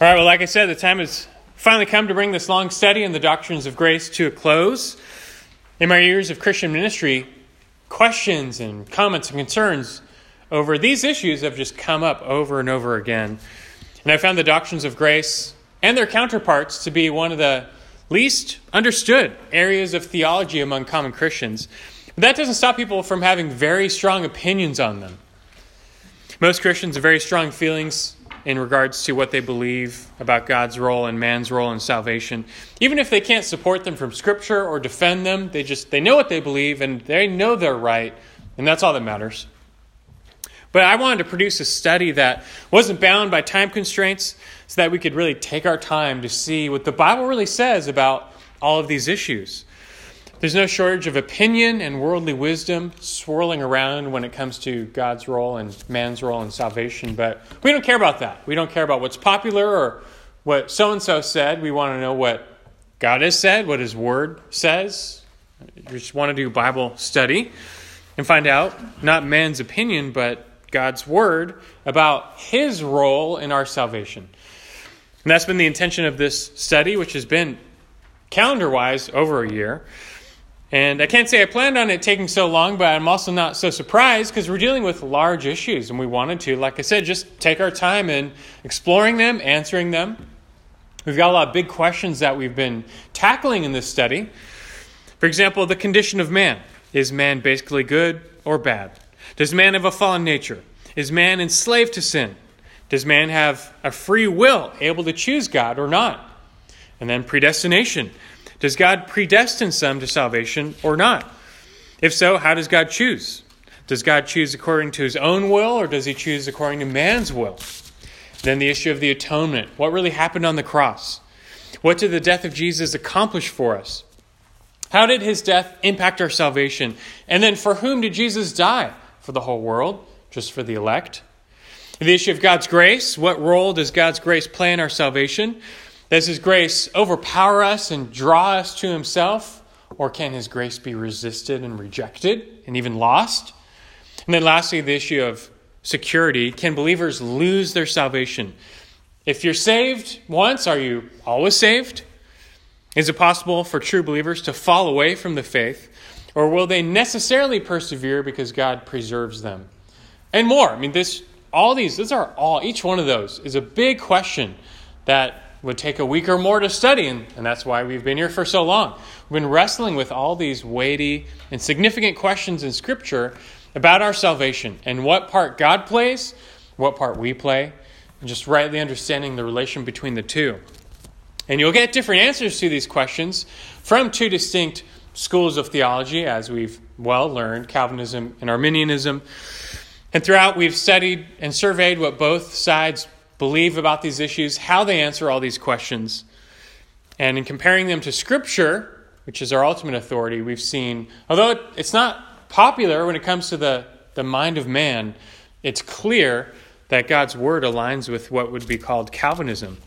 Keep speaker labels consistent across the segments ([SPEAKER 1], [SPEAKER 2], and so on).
[SPEAKER 1] All right, well, like I said, the time has finally come to bring this long study in the doctrines of grace to a close. In my years of Christian ministry, questions and comments and concerns over these issues have just come up over and over again. And I found the doctrines of grace and their counterparts to be one of the least understood areas of theology among common Christians. But that doesn't stop people from having very strong opinions on them. Most Christians have very strong feelings in regards to what they believe about God's role and man's role in salvation. Even if they can't support them from scripture or defend them, they just they know what they believe and they know they're right, and that's all that matters. But I wanted to produce a study that wasn't bound by time constraints so that we could really take our time to see what the Bible really says about all of these issues. There's no shortage of opinion and worldly wisdom swirling around when it comes to God's role and man's role in salvation, but we don't care about that. We don't care about what's popular or what so and so said. We want to know what God has said, what His Word says. We just want to do Bible study and find out not man's opinion, but God's Word about His role in our salvation. And that's been the intention of this study, which has been calendar wise over a year. And I can't say I planned on it taking so long, but I'm also not so surprised because we're dealing with large issues and we wanted to, like I said, just take our time in exploring them, answering them. We've got a lot of big questions that we've been tackling in this study. For example, the condition of man. Is man basically good or bad? Does man have a fallen nature? Is man enslaved to sin? Does man have a free will, able to choose God or not? And then predestination. Does God predestine some to salvation or not? If so, how does God choose? Does God choose according to his own will or does he choose according to man's will? Then the issue of the atonement. What really happened on the cross? What did the death of Jesus accomplish for us? How did his death impact our salvation? And then for whom did Jesus die? For the whole world? Just for the elect? The issue of God's grace. What role does God's grace play in our salvation? Does His grace overpower us and draw us to Himself? Or can His grace be resisted and rejected and even lost? And then lastly, the issue of security. Can believers lose their salvation? If you're saved once, are you always saved? Is it possible for true believers to fall away from the faith? Or will they necessarily persevere because God preserves them? And more. I mean, this all these, these are all, each one of those is a big question that would take a week or more to study, and, and that's why we've been here for so long. We've been wrestling with all these weighty and significant questions in Scripture about our salvation and what part God plays, what part we play, and just rightly understanding the relation between the two. And you'll get different answers to these questions from two distinct schools of theology, as we've well learned Calvinism and Arminianism. And throughout, we've studied and surveyed what both sides believe about these issues, how they answer all these questions. And in comparing them to Scripture, which is our ultimate authority, we've seen, although it's not popular when it comes to the, the mind of man, it's clear that God's Word aligns with what would be called Calvinism.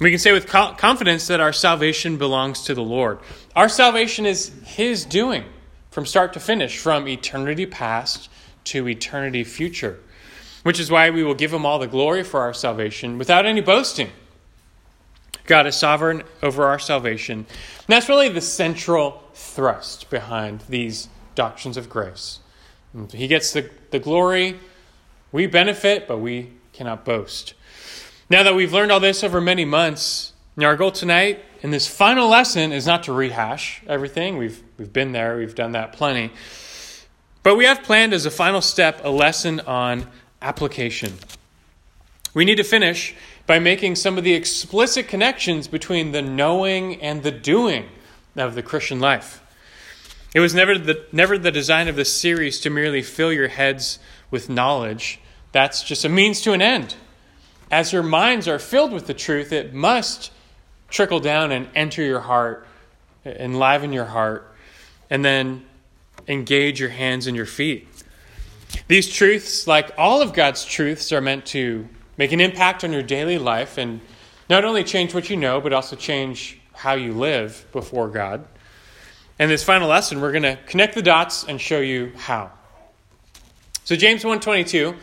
[SPEAKER 1] We can say with confidence that our salvation belongs to the Lord. Our salvation is His doing from start to finish, from eternity past to eternity future which is why we will give him all the glory for our salvation without any boasting. God is sovereign over our salvation. And that's really the central thrust behind these doctrines of grace. He gets the, the glory, we benefit, but we cannot boast. Now that we've learned all this over many months, our goal tonight in this final lesson is not to rehash everything. We've, we've been there, we've done that plenty. But we have planned as a final step a lesson on application. We need to finish by making some of the explicit connections between the knowing and the doing of the Christian life. It was never the, never the design of this series to merely fill your heads with knowledge. That's just a means to an end. As your minds are filled with the truth, it must trickle down and enter your heart, enliven your heart, and then engage your hands and your feet. These truths, like all of God's truths, are meant to make an impact on your daily life and not only change what you know, but also change how you live before God. And this final lesson, we're going to connect the dots and show you how. So James 1:22,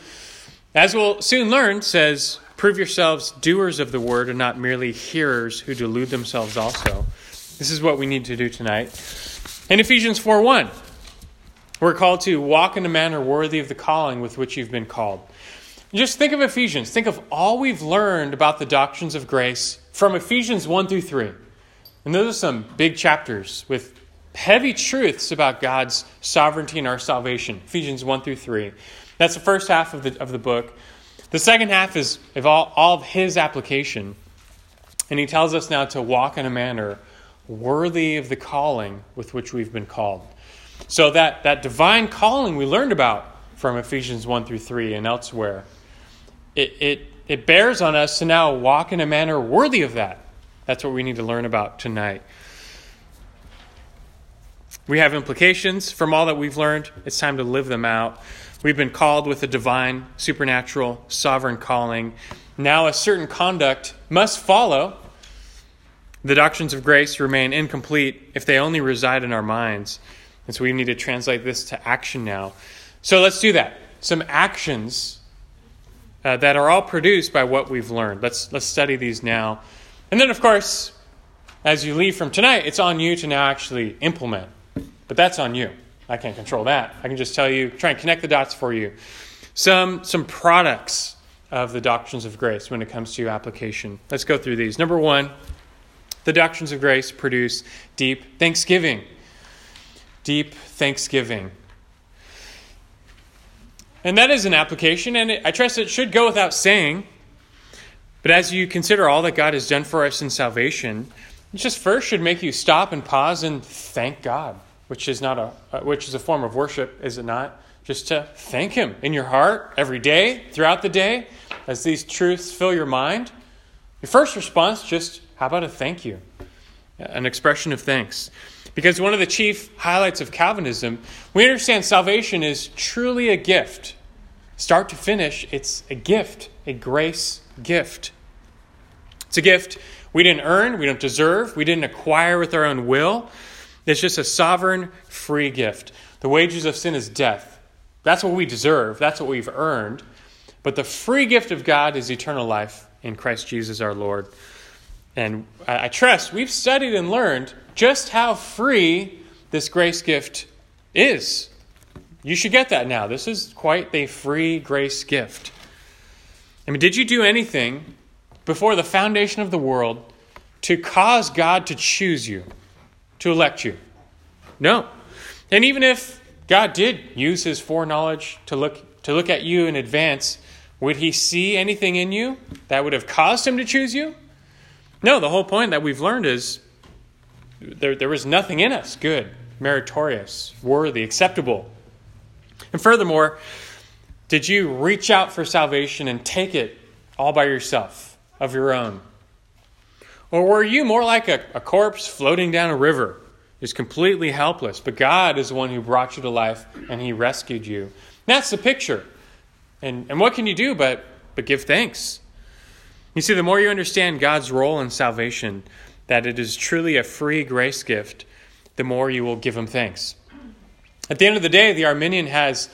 [SPEAKER 1] as we'll soon learn, says, Prove yourselves doers of the word and not merely hearers who delude themselves also. This is what we need to do tonight. In Ephesians 4 1, we're called to walk in a manner worthy of the calling with which you've been called. Just think of Ephesians. Think of all we've learned about the doctrines of grace from Ephesians 1 through 3. And those are some big chapters with heavy truths about God's sovereignty and our salvation. Ephesians 1 through 3. That's the first half of the, of the book. The second half is of all, all of his application. And he tells us now to walk in a manner worthy of the calling with which we've been called. So that, that divine calling we learned about from Ephesians 1 through 3 and elsewhere, it, it, it bears on us to now walk in a manner worthy of that. That's what we need to learn about tonight. We have implications from all that we've learned. It's time to live them out. We've been called with a divine, supernatural, sovereign calling. Now, a certain conduct must follow. The doctrines of grace remain incomplete if they only reside in our minds. And so we need to translate this to action now. So let's do that. Some actions uh, that are all produced by what we've learned. Let's, let's study these now. And then, of course, as you leave from tonight, it's on you to now actually implement. But that's on you. I can't control that. I can just tell you, try and connect the dots for you. Some, some products of the doctrines of grace when it comes to your application. Let's go through these. Number one, the doctrines of grace produce deep thanksgiving. Deep thanksgiving. And that is an application, and I trust it should go without saying. But as you consider all that God has done for us in salvation, it just first should make you stop and pause and thank God which is not a uh, which is a form of worship, is it not? Just to thank Him in your heart every day, throughout the day, as these truths fill your mind. Your first response, just how about a thank you, an expression of thanks. Because one of the chief highlights of Calvinism, we understand salvation is truly a gift. Start to finish, it's a gift, a grace gift. It's a gift we didn't earn, we don't deserve, we didn't acquire with our own will. It's just a sovereign, free gift. The wages of sin is death. That's what we deserve, that's what we've earned. But the free gift of God is eternal life in Christ Jesus our Lord. And I, trust we've studied and learned just how free this grace gift is. You should get that now. This is quite a free grace gift. I mean, did you do anything before the foundation of the world to cause God to choose you? to elect you? No. And even if God did use his foreknowledge to look, to look at you in advance, would he see anything in you that would have caused him to choose you? No, the whole point that we've learned is there, there was nothing in us good, meritorious, worthy, acceptable. And furthermore, did you reach out for salvation and take it all by yourself, of your own? Or were you more like a, a corpse floating down a river, just completely helpless? But God is the one who brought you to life and He rescued you. That's the picture. And, and what can you do but, but give thanks? You see, the more you understand God's role in salvation, that it is truly a free grace gift, the more you will give Him thanks. At the end of the day, the Arminian has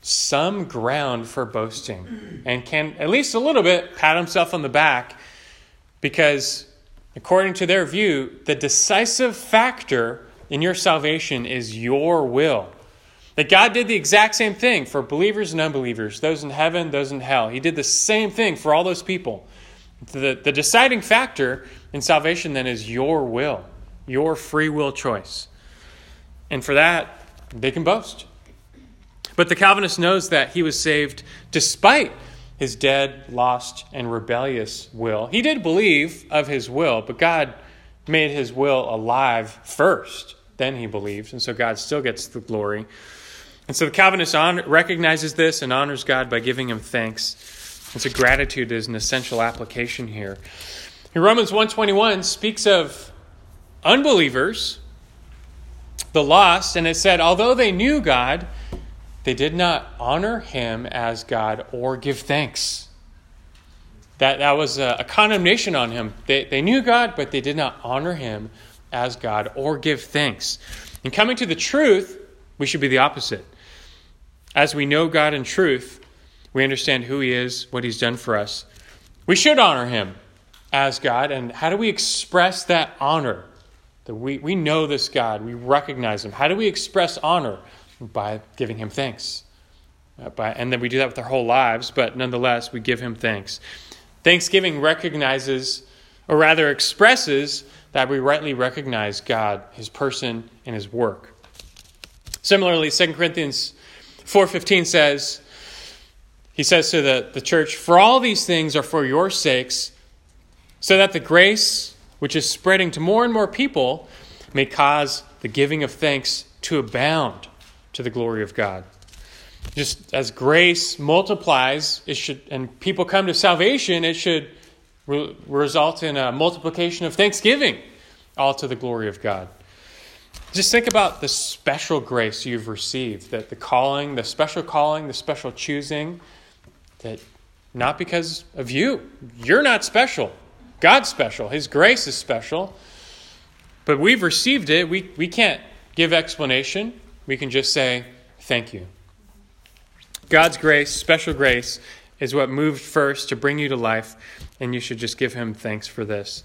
[SPEAKER 1] some ground for boasting and can, at least a little bit, pat himself on the back because According to their view, the decisive factor in your salvation is your will. That God did the exact same thing for believers and unbelievers, those in heaven, those in hell. He did the same thing for all those people. The, the deciding factor in salvation then is your will, your free will choice. And for that, they can boast. But the Calvinist knows that he was saved despite his dead, lost, and rebellious will. He did believe of his will, but God made his will alive first. Then he believed, and so God still gets the glory. And so the Calvinist recognizes this and honors God by giving him thanks. And so gratitude is an essential application here. In Romans 121 speaks of unbelievers, the lost, and it said, although they knew God, they did not honor him as God or give thanks. That, that was a, a condemnation on him. They, they knew God, but they did not honor him as God or give thanks. In coming to the truth, we should be the opposite. As we know God in truth, we understand who He is, what He's done for us. We should honor him as God. And how do we express that honor? That we, we know this God, we recognize him. How do we express honor? By giving him thanks. Uh, by, and then we do that with our whole lives, but nonetheless, we give him thanks. Thanksgiving recognizes, or rather expresses, that we rightly recognize God, his person, and his work. Similarly, 2 Corinthians 4.15 says, he says to the, the church, For all these things are for your sakes, so that the grace which is spreading to more and more people may cause the giving of thanks to abound to the glory of God. Just as grace multiplies, it should, and people come to salvation, it should re- result in a multiplication of thanksgiving, all to the glory of God. Just think about the special grace you've received, that the calling, the special calling, the special choosing, that not because of you. You're not special. God's special. His grace is special. But we've received it. We, we can't give explanation. We can just say, thank you. God's grace, special grace, is what moved first to bring you to life, and you should just give him thanks for this.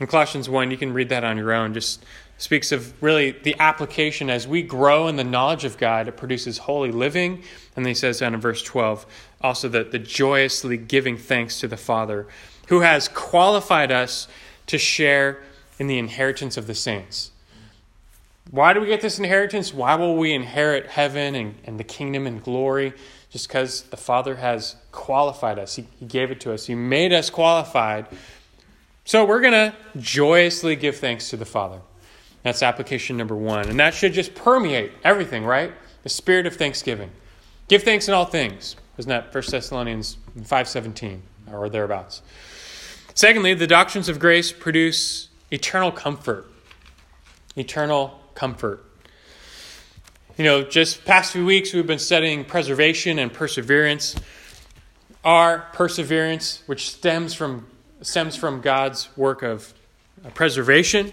[SPEAKER 1] In Colossians 1, you can read that on your own. Just speaks of really the application as we grow in the knowledge of God, it produces holy living. And then he says down in verse 12, also that the joyously giving thanks to the Father who has qualified us to share in the inheritance of the saints. Why do we get this inheritance? Why will we inherit heaven and, and the kingdom and glory? Just because the Father has qualified us. He, he gave it to us. He made us qualified. So we're going to joyously give thanks to the Father. That's application number one. And that should just permeate everything, right? The spirit of thanksgiving. Give thanks in all things. Isn't that 1 Thessalonians 5.17 or thereabouts? Secondly, the doctrines of grace produce eternal comfort. Eternal comfort. You know, just past few weeks we've been studying preservation and perseverance. Our perseverance, which stems from stems from God's work of uh, preservation,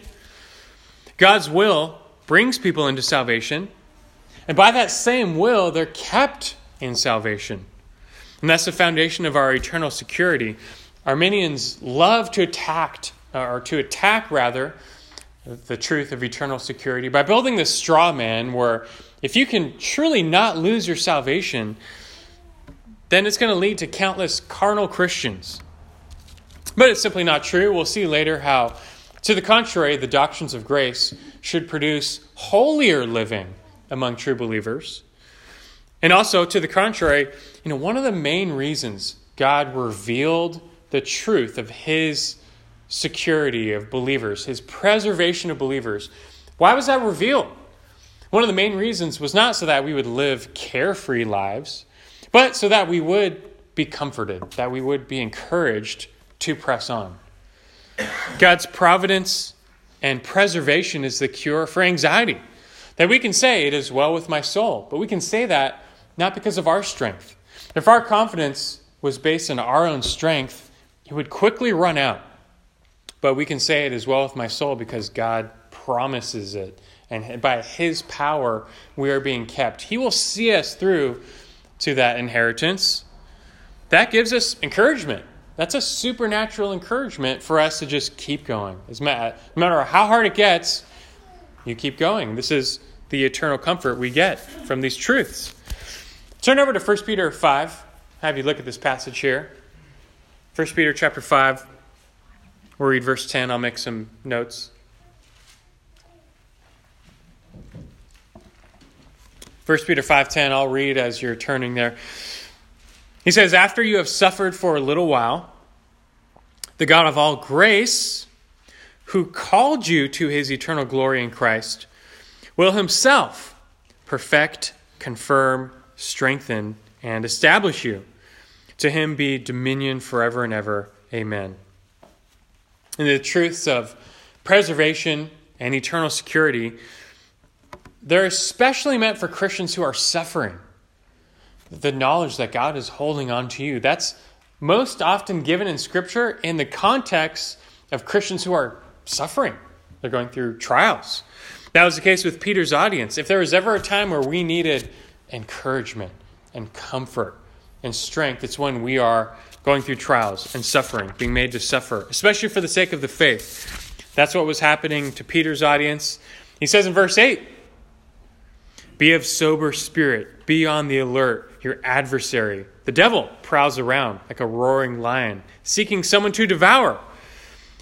[SPEAKER 1] God's will brings people into salvation, and by that same will, they're kept in salvation. And that's the foundation of our eternal security. Arminians love to attack, uh, or to attack rather, the truth of eternal security by building this straw man where if you can truly not lose your salvation, then it's going to lead to countless carnal Christians. But it's simply not true. We'll see later how to the contrary, the doctrines of grace should produce holier living among true believers. And also, to the contrary, you know, one of the main reasons God revealed the truth of his security of believers, his preservation of believers, why was that revealed? One of the main reasons was not so that we would live carefree lives, but so that we would be comforted, that we would be encouraged to press on. God's providence and preservation is the cure for anxiety. That we can say, It is well with my soul. But we can say that not because of our strength. If our confidence was based on our own strength, it would quickly run out. But we can say, It is well with my soul because God promises it. And by His power, we are being kept. He will see us through to that inheritance. That gives us encouragement. That's a supernatural encouragement for us to just keep going. no matter how hard it gets, you keep going. This is the eternal comfort we get from these truths. Turn over to 1 Peter 5. Have you look at this passage here. 1 Peter chapter 5. We'll read verse 10. I'll make some notes. 1 Peter 5:10 I'll read as you're turning there. He says, After you have suffered for a little while, the God of all grace, who called you to his eternal glory in Christ, will himself perfect, confirm, strengthen, and establish you. To him be dominion forever and ever. Amen. And the truths of preservation and eternal security, they're especially meant for Christians who are suffering the knowledge that God is holding on to you. That's most often given in Scripture in the context of Christians who are suffering. They're going through trials. That was the case with Peter's audience. If there was ever a time where we needed encouragement and comfort and strength, it's when we are going through trials and suffering, being made to suffer, especially for the sake of the faith. That's what was happening to Peter's audience. He says in verse 8 Be of sober spirit, be on the alert. Your adversary, the devil, prowls around like a roaring lion, seeking someone to devour.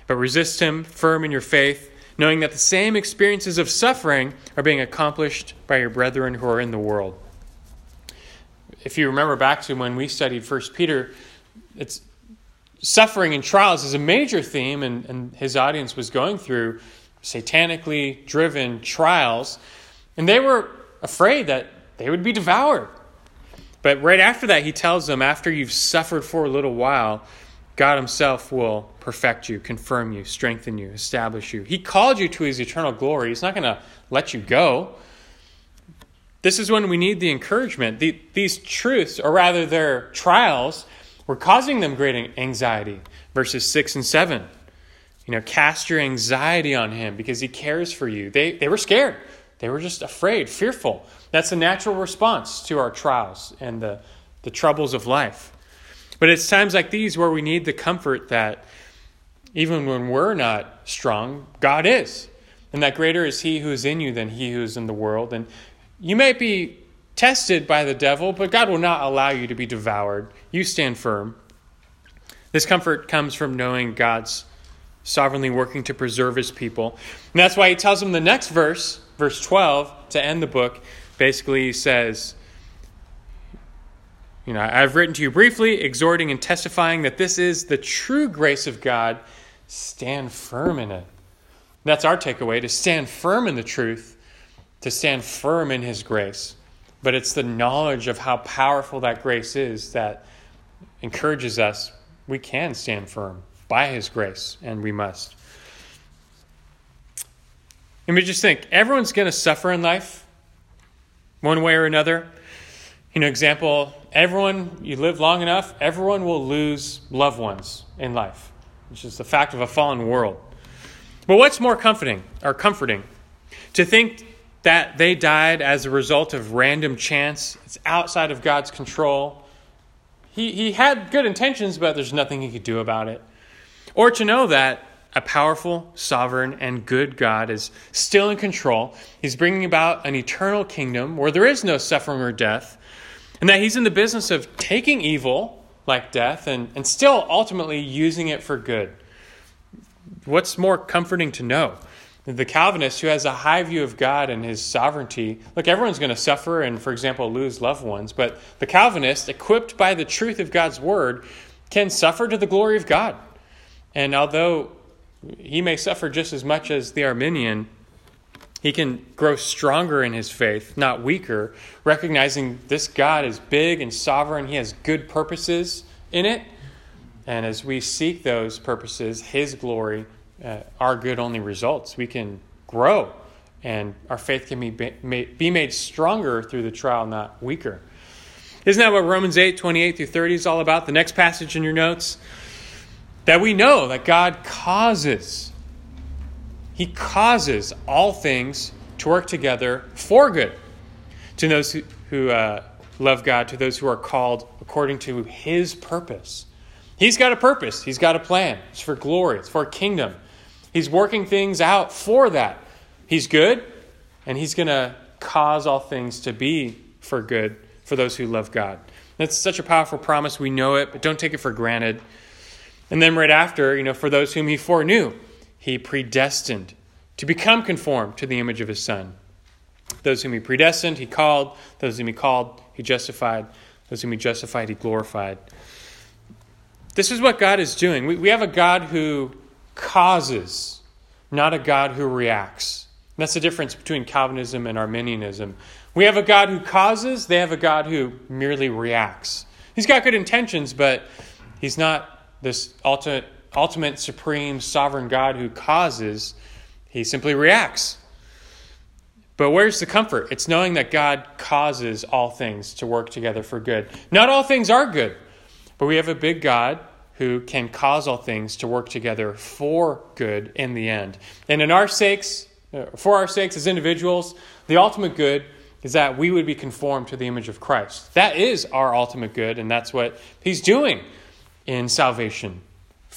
[SPEAKER 1] But resist him firm in your faith, knowing that the same experiences of suffering are being accomplished by your brethren who are in the world. If you remember back to when we studied 1 Peter, it's suffering and trials is a major theme, and, and his audience was going through satanically driven trials, and they were afraid that they would be devoured. But right after that, he tells them, after you've suffered for a little while, God Himself will perfect you, confirm you, strengthen you, establish you. He called you to His eternal glory. He's not going to let you go. This is when we need the encouragement. The, these truths, or rather their trials, were causing them great anxiety. Verses 6 and 7. You know, cast your anxiety on him because he cares for you. They, they were scared. They were just afraid, fearful. That's a natural response to our trials and the, the troubles of life. But it's times like these where we need the comfort that even when we're not strong, God is. And that greater is he who is in you than he who is in the world. And you may be tested by the devil, but God will not allow you to be devoured. You stand firm. This comfort comes from knowing God's sovereignly working to preserve his people. And that's why he tells them the next verse, verse 12, to end the book. Basically, he says, You know, I've written to you briefly, exhorting and testifying that this is the true grace of God. Stand firm in it. That's our takeaway to stand firm in the truth, to stand firm in his grace. But it's the knowledge of how powerful that grace is that encourages us. We can stand firm by His grace, and we must. And we just think everyone's going to suffer in life, one way or another. You know, example, everyone, you live long enough, everyone will lose loved ones in life, which is the fact of a fallen world. But what's more comforting or comforting? To think that they died as a result of random chance, it's outside of God's control. He, he had good intentions, but there's nothing he could do about it. Or to know that a powerful, sovereign, and good God is still in control. He's bringing about an eternal kingdom where there is no suffering or death, and that He's in the business of taking evil, like death, and, and still ultimately using it for good. What's more comforting to know? The Calvinist, who has a high view of God and his sovereignty, look, everyone's going to suffer and, for example, lose loved ones, but the Calvinist, equipped by the truth of God's word, can suffer to the glory of God. And although he may suffer just as much as the Arminian, he can grow stronger in his faith, not weaker, recognizing this God is big and sovereign. He has good purposes in it. And as we seek those purposes, his glory, uh, our good only results. We can grow, and our faith can be, be made stronger through the trial, not weaker. Isn't that what Romans 8, 28 through 30 is all about? The next passage in your notes that we know that God causes, He causes all things to work together for good to those who, who uh, love God, to those who are called according to His purpose. He's got a purpose, He's got a plan. It's for glory, it's for a kingdom. He's working things out for that. He's good, and He's going to cause all things to be for good for those who love God. That's such a powerful promise. We know it, but don't take it for granted. And then right after, you know, for those whom he foreknew, he predestined to become conformed to the image of his son. Those whom he predestined, he called. Those whom he called, he justified. Those whom he justified, he glorified. This is what God is doing. We, we have a God who causes, not a God who reacts. That's the difference between Calvinism and Arminianism. We have a God who causes, they have a God who merely reacts. He's got good intentions, but he's not this ultimate, ultimate supreme sovereign God who causes, he simply reacts. But where's the comfort? It's knowing that God causes all things to work together for good. Not all things are good, but we have a big God who can cause all things to work together for good in the end. And in our sakes, uh, for our sakes as individuals, the ultimate good is that we would be conformed to the image of Christ. That is our ultimate good, and that's what He's doing in salvation,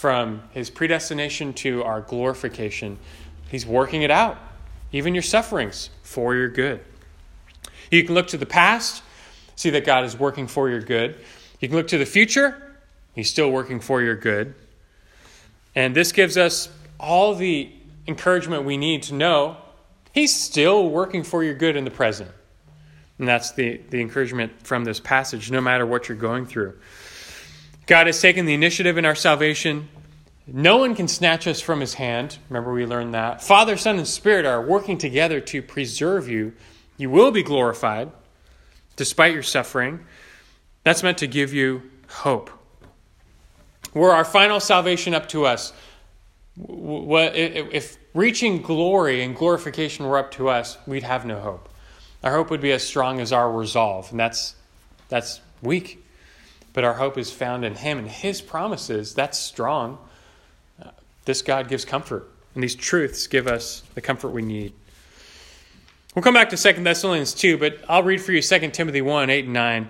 [SPEAKER 1] from his predestination to our glorification. He's working it out, even your sufferings, for your good. You can look to the past, see that God is working for your good. You can look to the future, He's still working for your good. And this gives us all the encouragement we need to know He's still working for your good in the present. And that's the, the encouragement from this passage, no matter what you're going through. God has taken the initiative in our salvation. No one can snatch us from his hand. Remember, we learned that. Father, Son, and Spirit are working together to preserve you. You will be glorified despite your suffering. That's meant to give you hope. Were our final salvation up to us, if reaching glory and glorification were up to us, we'd have no hope. Our hope would be as strong as our resolve, and that's, that's weak. But our hope is found in Him and His promises. That's strong. Uh, this God gives comfort, and these truths give us the comfort we need. We'll come back to 2 Thessalonians 2, but I'll read for you 2 Timothy 1 8 and 9.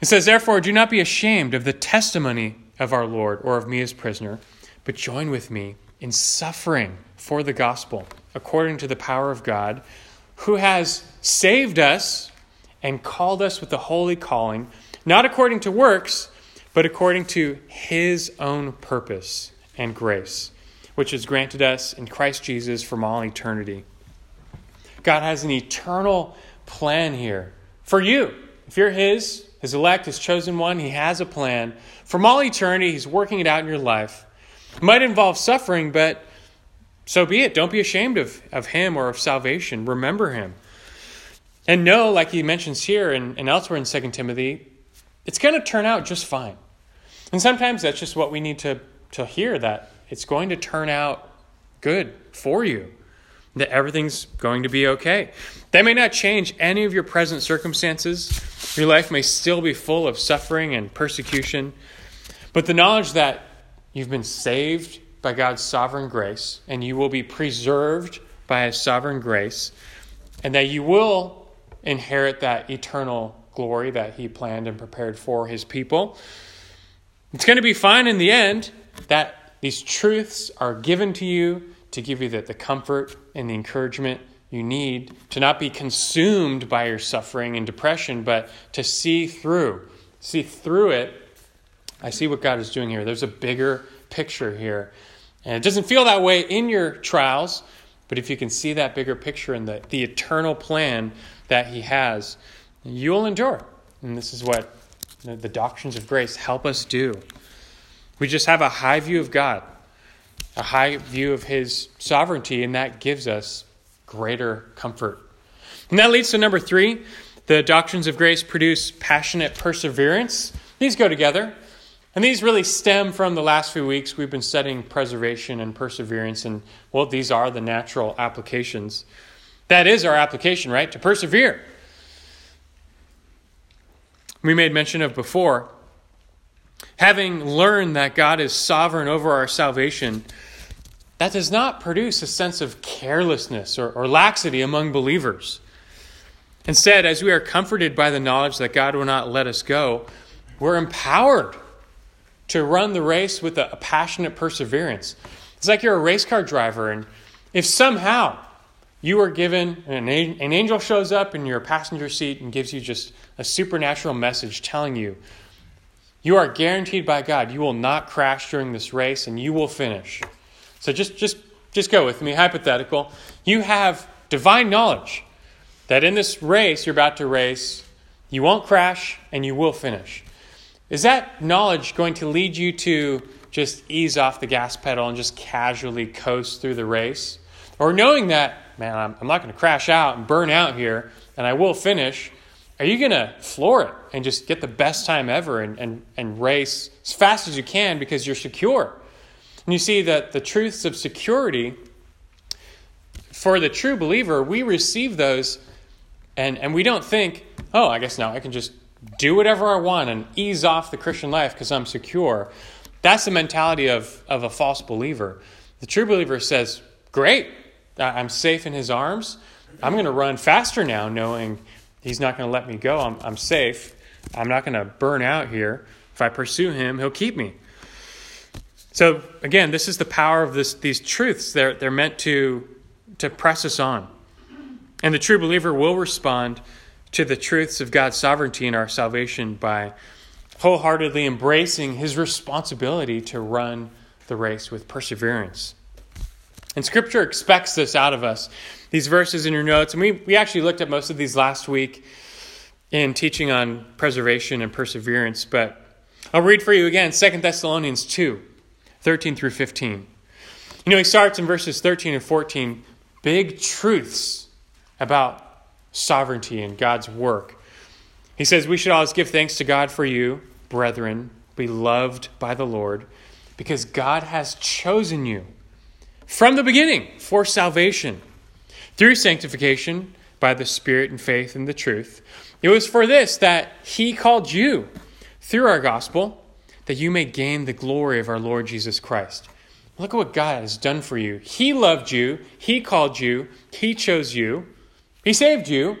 [SPEAKER 1] It says, Therefore, do not be ashamed of the testimony of our Lord or of me as prisoner, but join with me in suffering for the gospel, according to the power of God, who has saved us and called us with the holy calling, not according to works, but according to his own purpose and grace, which is granted us in Christ Jesus from all eternity. God has an eternal plan here for you. If you're his, his elect, his chosen one, he has a plan. From all eternity, he's working it out in your life. It might involve suffering, but so be it. Don't be ashamed of, of him or of salvation. Remember him. And know, like he mentions here and, and elsewhere in 2 Timothy, it's going to turn out just fine. And sometimes that's just what we need to, to hear that it's going to turn out good for you, that everything's going to be okay. That may not change any of your present circumstances. Your life may still be full of suffering and persecution, but the knowledge that you've been saved by God's sovereign grace and you will be preserved by His sovereign grace, and that you will inherit that eternal glory that He planned and prepared for His people. It's going to be fine in the end that these truths are given to you to give you the, the comfort and the encouragement you need to not be consumed by your suffering and depression, but to see through. See through it. I see what God is doing here. There's a bigger picture here. And it doesn't feel that way in your trials, but if you can see that bigger picture and the, the eternal plan that He has, you'll endure. And this is what the doctrines of grace help us do. We just have a high view of God, a high view of His sovereignty, and that gives us greater comfort. And that leads to number three the doctrines of grace produce passionate perseverance. These go together. And these really stem from the last few weeks we've been studying preservation and perseverance, and well, these are the natural applications. That is our application, right? To persevere we made mention of before. Having learned that God is sovereign over our salvation, that does not produce a sense of carelessness or, or laxity among believers. Instead, as we are comforted by the knowledge that God will not let us go, we're empowered to run the race with a, a passionate perseverance. It's like you're a race car driver, and if somehow you are given, an, an angel shows up in your passenger seat and gives you just a supernatural message telling you you are guaranteed by God you will not crash during this race and you will finish. So just just just go with me hypothetical. You have divine knowledge that in this race you're about to race, you won't crash and you will finish. Is that knowledge going to lead you to just ease off the gas pedal and just casually coast through the race? Or knowing that man, I'm, I'm not going to crash out and burn out here, and I will finish. Are you going to floor it and just get the best time ever and, and, and race as fast as you can because you're secure? And you see that the truths of security, for the true believer, we receive those and, and we don't think, oh, I guess now I can just do whatever I want and ease off the Christian life because I'm secure. That's the mentality of, of a false believer. The true believer says, great, I'm safe in his arms. I'm going to run faster now, knowing he's not going to let me go. I'm, I'm safe. I'm not going to burn out here. If I pursue him, he'll keep me. So again, this is the power of this, these truths. They're, they're meant to, to press us on. And the true believer will respond to the truths of God's sovereignty in our salvation by wholeheartedly embracing his responsibility to run the race with perseverance. And Scripture expects this out of us. These verses in your notes, and we, we actually looked at most of these last week in teaching on preservation and perseverance, but I'll read for you again 2 Thessalonians 2 13 through 15. You know, he starts in verses 13 and 14, big truths about sovereignty and God's work. He says, We should always give thanks to God for you, brethren, beloved by the Lord, because God has chosen you from the beginning for salvation through sanctification by the Spirit and faith in the truth. It was for this that He called you through our gospel that you may gain the glory of our Lord Jesus Christ. Look at what God has done for you. He loved you, He called you, He chose you, He saved you,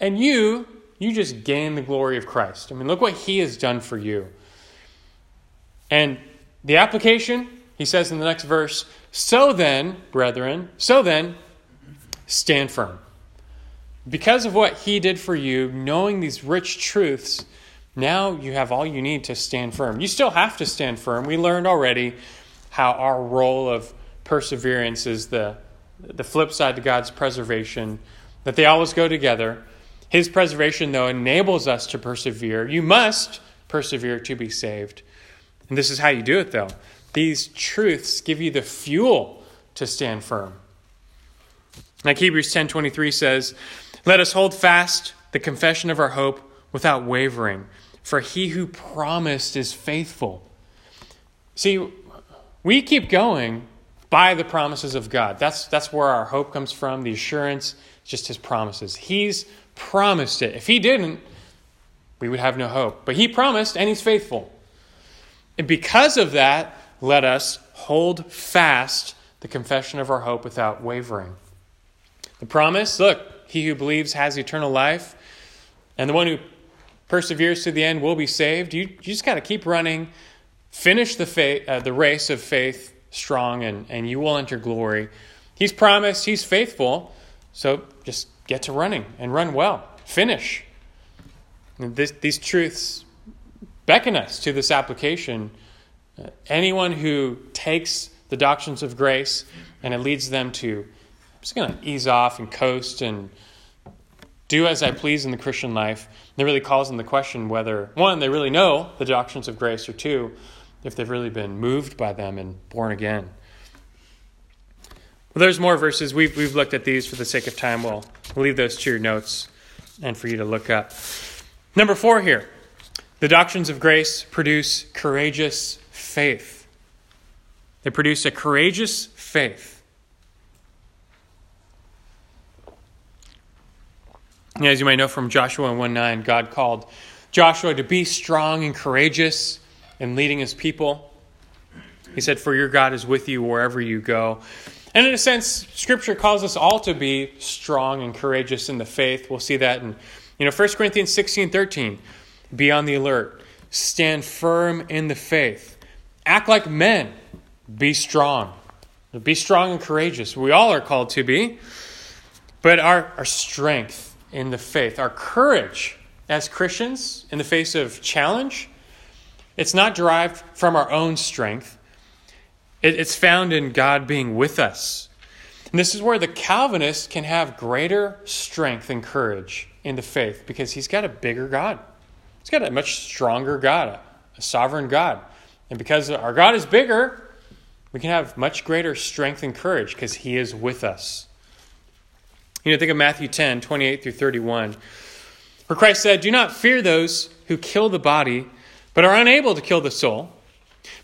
[SPEAKER 1] and you, you just gain the glory of Christ. I mean, look what He has done for you. And the application, he says in the next verse, so then, brethren, so then, stand firm. Because of what he did for you, knowing these rich truths, now you have all you need to stand firm. You still have to stand firm. We learned already how our role of perseverance is the, the flip side to God's preservation, that they always go together. His preservation, though, enables us to persevere. You must persevere to be saved. And this is how you do it, though. These truths give you the fuel to stand firm. Like Hebrews 10:23 says, "Let us hold fast the confession of our hope without wavering, for he who promised is faithful. See, we keep going by the promises of God. That's, that's where our hope comes from, the assurance, just his promises. He's promised it. If he didn't, we would have no hope. But he promised, and he's faithful. And because of that, let us hold fast the confession of our hope without wavering. The promise look, he who believes has eternal life, and the one who perseveres to the end will be saved. You, you just got to keep running, finish the, faith, uh, the race of faith strong, and, and you will enter glory. He's promised, He's faithful, so just get to running and run well. Finish. This, these truths beckon us to this application. Uh, anyone who takes the doctrines of grace and it leads them to, I'm just going to ease off and coast and do as I please in the Christian life, it really calls into question whether, one, they really know the doctrines of grace, or two, if they've really been moved by them and born again. Well, there's more verses. We've, we've looked at these for the sake of time. We'll, we'll leave those to your notes and for you to look up. Number four here the doctrines of grace produce courageous faith. They produce a courageous faith. As you may know from Joshua 1 9, God called Joshua to be strong and courageous in leading his people. He said, For your God is with you wherever you go. And in a sense, Scripture calls us all to be strong and courageous in the faith. We'll see that in you know 1 Corinthians 16 13. Be on the alert. Stand firm in the faith. Act like men. Be strong. Be strong and courageous. We all are called to be. But our, our strength in the faith. Our courage as Christians in the face of challenge, it's not derived from our own strength. it's found in God being with us. And this is where the Calvinist can have greater strength and courage in the faith because he's got a bigger God. He's got a much stronger God, a sovereign God. And because our God is bigger, we can have much greater strength and courage because he is with us. You know, think of Matthew 10, 28 through 31, where Christ said, Do not fear those who kill the body, but are unable to kill the soul,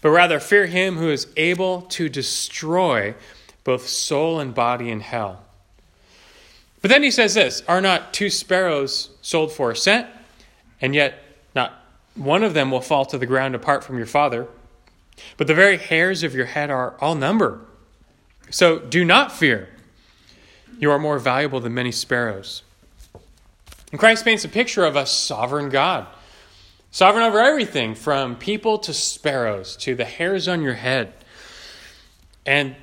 [SPEAKER 1] but rather fear him who is able to destroy both soul and body in hell. But then he says this Are not two sparrows sold for a cent? And yet not one of them will fall to the ground apart from your Father. But the very hairs of your head are all numbered. So do not fear. You are more valuable than many sparrows. And Christ paints a picture of a sovereign God. sovereign over everything from people to sparrows to the hairs on your head. And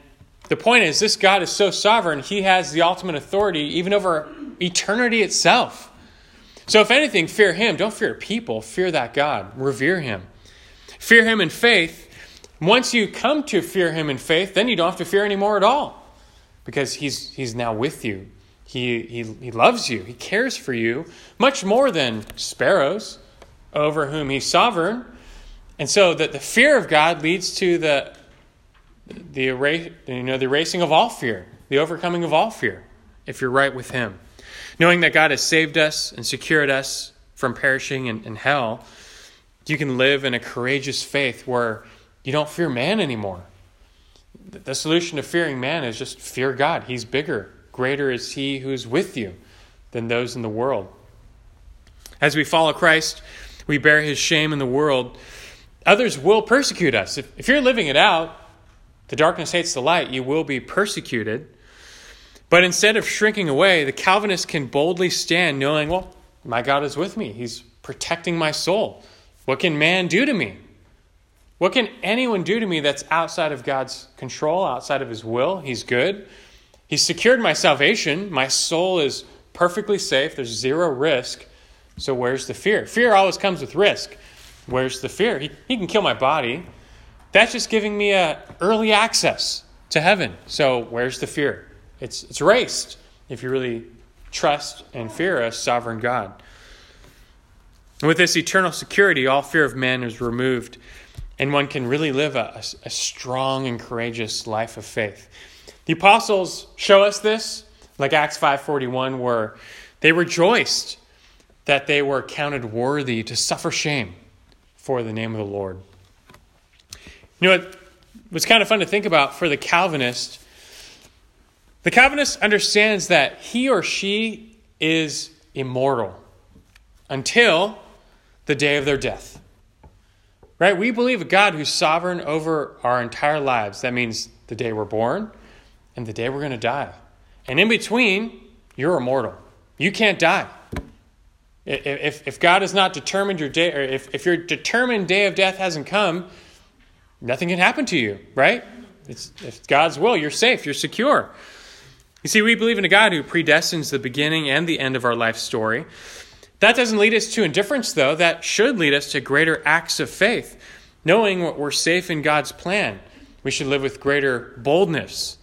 [SPEAKER 1] the point is, this God is so sovereign, he has the ultimate authority even over eternity itself. So, if anything, fear him. Don't fear people, fear that God. Revere him. Fear him in faith. Once you come to fear him in faith, then you don't have to fear anymore at all because he's, he's now with you. He, he, he loves you, he cares for you much more than sparrows over whom he's sovereign. And so that the fear of God leads to the, the, erase, you know, the erasing of all fear, the overcoming of all fear, if you're right with him. Knowing that God has saved us and secured us from perishing in, in hell, you can live in a courageous faith where you don't fear man anymore. The solution to fearing man is just fear God. He's bigger. Greater is he who's with you than those in the world. As we follow Christ, we bear his shame in the world. Others will persecute us. If, if you're living it out, the darkness hates the light, you will be persecuted. But instead of shrinking away, the Calvinist can boldly stand knowing, well, my God is with me. He's protecting my soul. What can man do to me? What can anyone do to me that's outside of God's control, outside of His will? He's good. He's secured my salvation. My soul is perfectly safe. There's zero risk. So where's the fear? Fear always comes with risk. Where's the fear? He, he can kill my body. That's just giving me a early access to heaven. So where's the fear? It's it's erased if you really trust and fear a sovereign God. With this eternal security, all fear of man is removed and one can really live a, a, strong and courageous life of faith. The apostles show us this, like Acts 5:41 where they rejoiced that they were counted worthy to suffer shame for the name of the Lord. You know what was kind of fun to think about for the Calvinist? The Calvinist understands that he or she is immortal until the day of their death. Right? We believe a God who's sovereign over our entire lives. That means the day we're born and the day we're going to die. And in between, you're immortal. You can't die. If, if God has not determined your day, or if, if your determined day of death hasn't come, nothing can happen to you, right? It's, if God's will, you're safe, you're secure. You see, we believe in a God who predestines the beginning and the end of our life story. That doesn't lead us to indifference, though. That should lead us to greater acts of faith, knowing what we're safe in God's plan. We should live with greater boldness.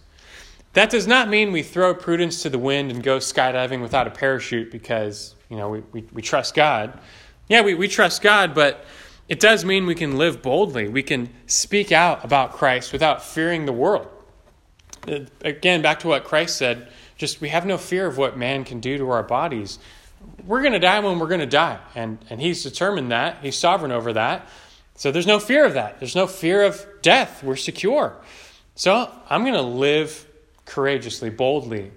[SPEAKER 1] That does not mean we throw prudence to the wind and go skydiving without a parachute because, you know, we, we, we trust God. Yeah, we, we trust God, but it does mean we can live boldly. We can speak out about Christ without fearing the world. Uh, again, back to what Christ said, just we have no fear of what man can do to our bodies we're going to die when we're going to die. And, and He's determined that. He's sovereign over that. So there's no fear of that. There's no fear of death. We're secure. So I'm going to live courageously, boldly,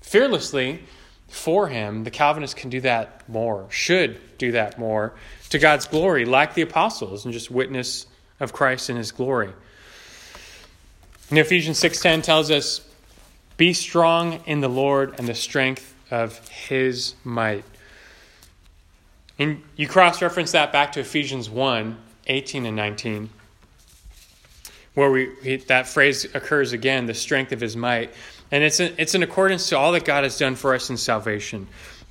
[SPEAKER 1] fearlessly for Him. The Calvinists can do that more, should do that more to God's glory, like the apostles, and just witness of Christ in His glory. And Ephesians 6.10 tells us, Be strong in the Lord and the strength of his might. And you cross reference that back to Ephesians 1 18 and 19, where we, that phrase occurs again the strength of his might. And it's in, it's in accordance to all that God has done for us in salvation,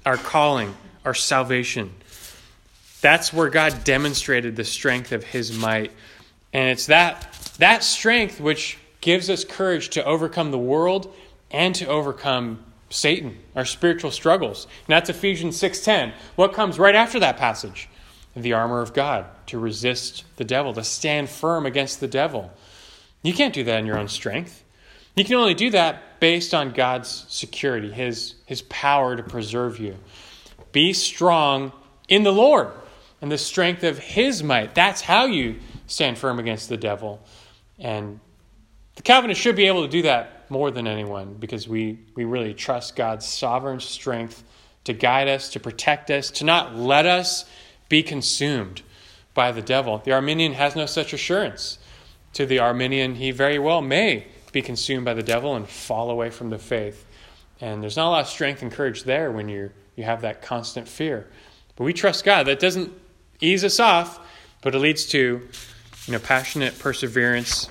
[SPEAKER 1] our calling, our salvation. That's where God demonstrated the strength of his might. And it's that, that strength which gives us courage to overcome the world and to overcome Satan, our spiritual struggles. And that's Ephesians 6:10. What comes right after that passage? The armor of God to resist the devil, to stand firm against the devil. You can't do that in your own strength. You can only do that based on God's security, his, his power to preserve you. Be strong in the Lord and the strength of his might. That's how you stand firm against the devil. And the Calvinist should be able to do that more than anyone because we, we really trust God's sovereign strength to guide us, to protect us, to not let us be consumed by the devil. The Arminian has no such assurance. To the Arminian, he very well may be consumed by the devil and fall away from the faith. And there's not a lot of strength and courage there when you you have that constant fear. But we trust God. That doesn't ease us off, but it leads to you know, passionate perseverance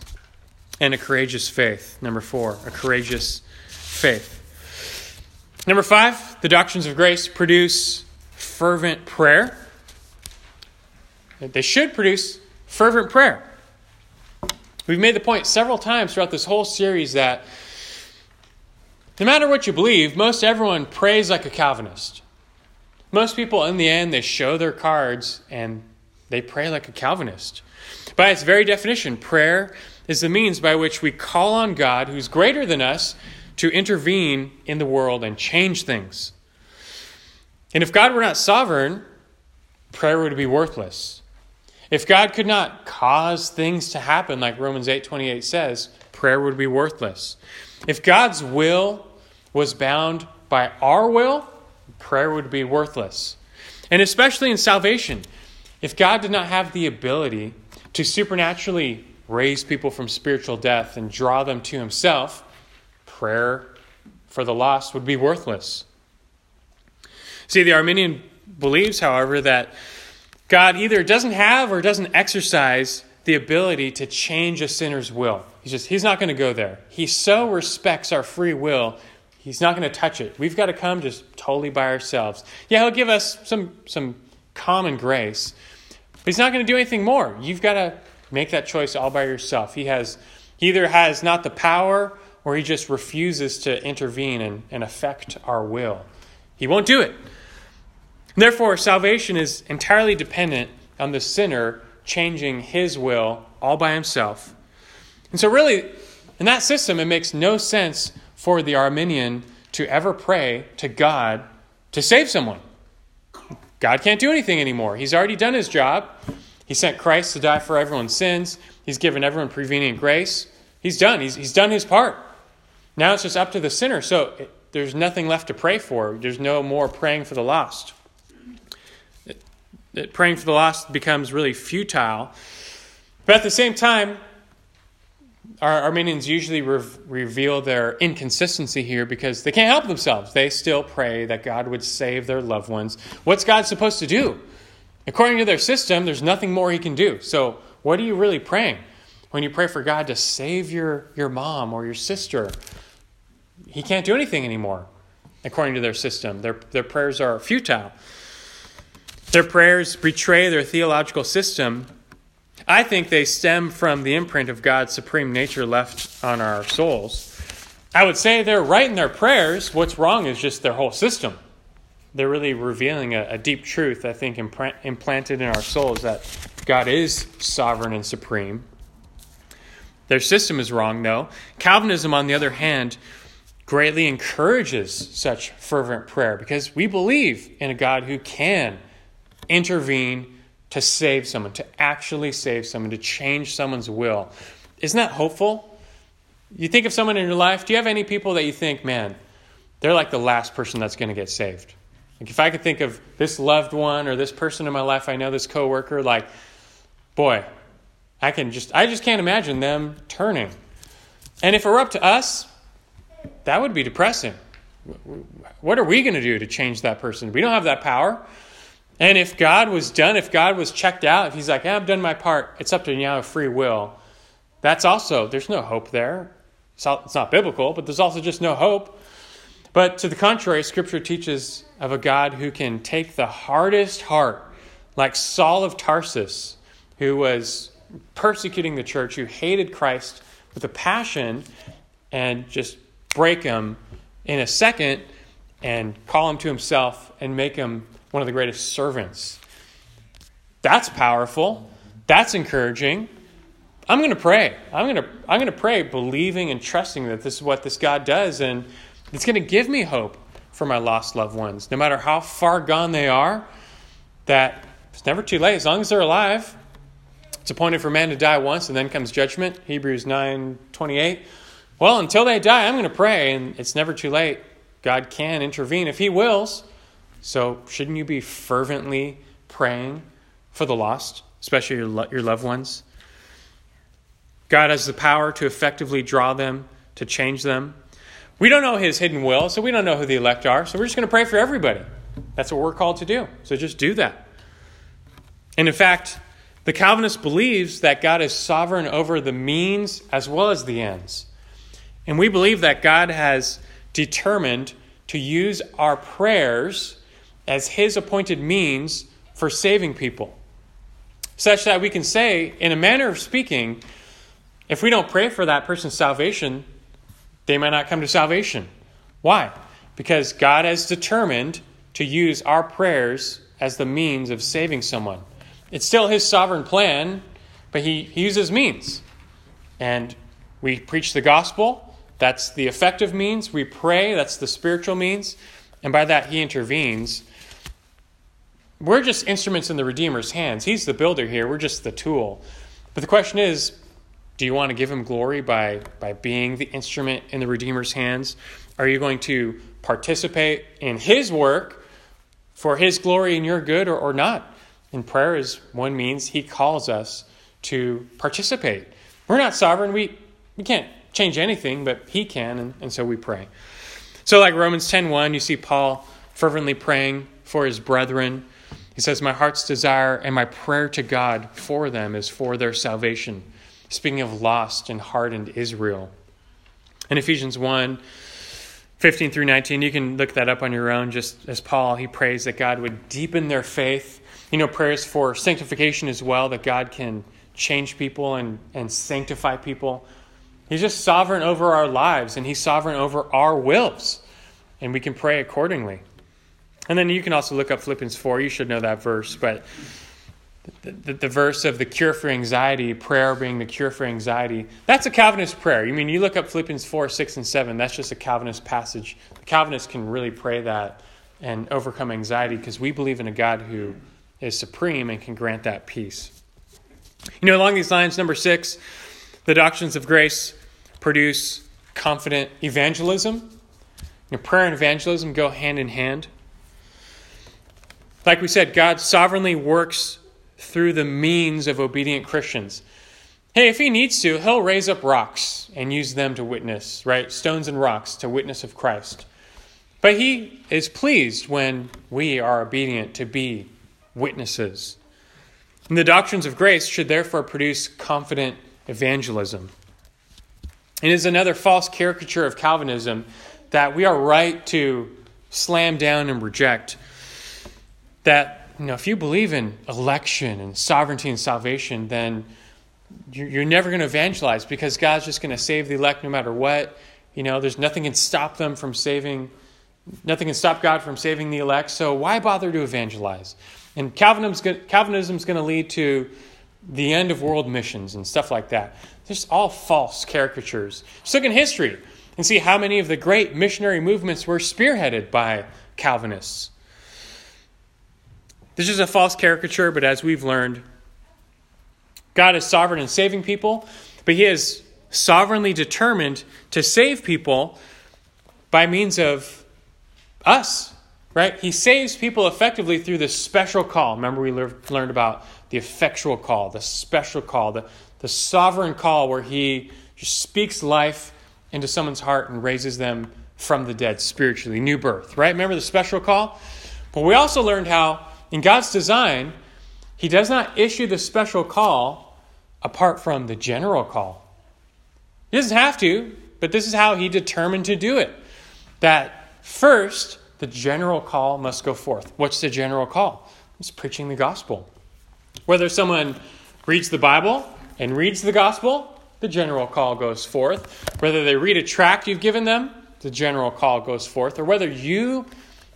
[SPEAKER 1] and a courageous faith. Number four, a courageous faith. Number five, the doctrines of grace produce fervent prayer. They should produce fervent prayer. We've made the point several times throughout this whole series that no matter what you believe, most everyone prays like a Calvinist. Most people, in the end, they show their cards and they pray like a Calvinist. By its very definition, prayer is the means by which we call on God, who's greater than us, to intervene in the world and change things. And if God were not sovereign, prayer would be worthless. If God could not cause things to happen like Romans 8:28 says, prayer would be worthless. If God's will was bound by our will, prayer would be worthless. And especially in salvation, if God did not have the ability to supernaturally raise people from spiritual death and draw them to himself, prayer for the lost would be worthless. See, the Arminian believes, however, that God either doesn't have or doesn't exercise the ability to change a sinner's will. He's just he's not going to go there. He so respects our free will, he's not going to touch it. We've got to come just totally by ourselves. Yeah, he'll give us some some common grace, but he's not going to do anything more. You've got to make that choice all by yourself. He has he either has not the power or he just refuses to intervene and, and affect our will. He won't do it. Therefore, salvation is entirely dependent on the sinner changing his will all by himself. And so, really, in that system, it makes no sense for the Arminian to ever pray to God to save someone. God can't do anything anymore. He's already done his job. He sent Christ to die for everyone's sins. He's given everyone prevenient grace. He's done. He's, he's done his part. Now it's just up to the sinner. So it, there's nothing left to pray for. There's no more praying for the lost that praying for the lost becomes really futile. But at the same time, our Arminians usually re- reveal their inconsistency here because they can't help themselves. They still pray that God would save their loved ones. What's God supposed to do? According to their system, there's nothing more he can do. So, what are you really praying? When you pray for God to save your, your mom or your sister, he can't do anything anymore, according to their system. Their, their prayers are futile. Their prayers betray their theological system. I think they stem from the imprint of God's supreme nature left on our souls. I would say they're right in their prayers. What's wrong is just their whole system. They're really revealing a, a deep truth, I think, implanted in our souls that God is sovereign and supreme. Their system is wrong, though. Calvinism, on the other hand, greatly encourages such fervent prayer because we believe in a God who can intervene to save someone, to actually save someone, to change someone's will. Isn't that hopeful? You think of someone in your life, do you have any people that you think, man, they're like the last person that's going to get saved? Like if I could think of this loved one or this person in my life, I know this coworker, like, boy, I can just I just can't imagine them turning. And if it were up to us, that would be depressing. What are we going to do to change that person? We don't have that power. And if God was done, if God was checked out, if He's like, yeah, I've done my part, it's up to you now free will. That's also, there's no hope there. It's not, it's not biblical, but there's also just no hope. But to the contrary, Scripture teaches of a God who can take the hardest heart, like Saul of Tarsus, who was persecuting the church, who hated Christ with a passion, and just break him in a second and call him to himself and make him one of the greatest servants. That's powerful. That's encouraging. I'm going to pray. I'm going to I'm going to pray believing and trusting that this is what this God does and it's going to give me hope for my lost loved ones. No matter how far gone they are, that it's never too late as long as they're alive. It's appointed for man to die once and then comes judgment. Hebrews 9:28. Well, until they die, I'm going to pray and it's never too late. God can intervene if he wills. So, shouldn't you be fervently praying for the lost, especially your, lo- your loved ones? God has the power to effectively draw them, to change them. We don't know his hidden will, so we don't know who the elect are. So, we're just going to pray for everybody. That's what we're called to do. So, just do that. And in fact, the Calvinist believes that God is sovereign over the means as well as the ends. And we believe that God has determined to use our prayers as his appointed means for saving people. Such that we can say, in a manner of speaking, if we don't pray for that person's salvation, they might not come to salvation. Why? Because God has determined to use our prayers as the means of saving someone. It's still His sovereign plan, but He, he uses means. And we preach the gospel, that's the effective means. We pray, that's the spiritual means. And by that, He intervenes. We're just instruments in the Redeemer's hands. He's the builder here, we're just the tool. But the question is do you want to give him glory by, by being the instrument in the Redeemer's hands? Are you going to participate in his work for his glory and your good or, or not? And prayer is one means he calls us to participate. We're not sovereign. We, we can't change anything, but he can, and, and so we pray. So like Romans 10.1, you see Paul fervently praying for his brethren. He says, My heart's desire and my prayer to God for them is for their salvation speaking of lost and hardened Israel. In Ephesians 1 15 through 19, you can look that up on your own, just as Paul, he prays that God would deepen their faith. You know, prayers for sanctification as well, that God can change people and, and sanctify people. He's just sovereign over our lives, and He's sovereign over our wills, and we can pray accordingly. And then you can also look up Philippians 4. You should know that verse, but the, the, verse of the cure for anxiety, prayer being the cure for anxiety, that's a Calvinist prayer. You I mean you look up Philippians 4, 6, and 7, that's just a Calvinist passage. The Calvinists can really pray that and overcome anxiety because we believe in a God who is supreme and can grant that peace. You know, along these lines, number six, the doctrines of grace produce confident evangelism. You know, prayer and evangelism go hand in hand. Like we said, God sovereignly works through the means of obedient Christians. Hey, if he needs to, he'll raise up rocks and use them to witness, right? Stones and rocks to witness of Christ. But he is pleased when we are obedient to be witnesses. And the doctrines of grace should therefore produce confident evangelism. It is another false caricature of Calvinism that we are right to slam down and reject. That you know, if you believe in election and sovereignty and salvation, then you're never going to evangelize because God's just going to save the elect no matter what. You know, there's nothing can stop them from saving, nothing can stop God from saving the elect. So why bother to evangelize? And Calvinism's going to lead to the end of world missions and stuff like that. Just all false caricatures. Just look in history and see how many of the great missionary movements were spearheaded by Calvinists. This is a false caricature, but as we've learned, God is sovereign in saving people, but He is sovereignly determined to save people by means of us, right? He saves people effectively through this special call. Remember, we learned about the effectual call, the special call, the, the sovereign call where He just speaks life into someone's heart and raises them from the dead spiritually, new birth, right? Remember the special call? But we also learned how in God's design, He does not issue the special call apart from the general call. He doesn't have to, but this is how He determined to do it. That first, the general call must go forth. What's the general call? It's preaching the gospel. Whether someone reads the Bible and reads the gospel, the general call goes forth. Whether they read a tract you've given them, the general call goes forth. Or whether you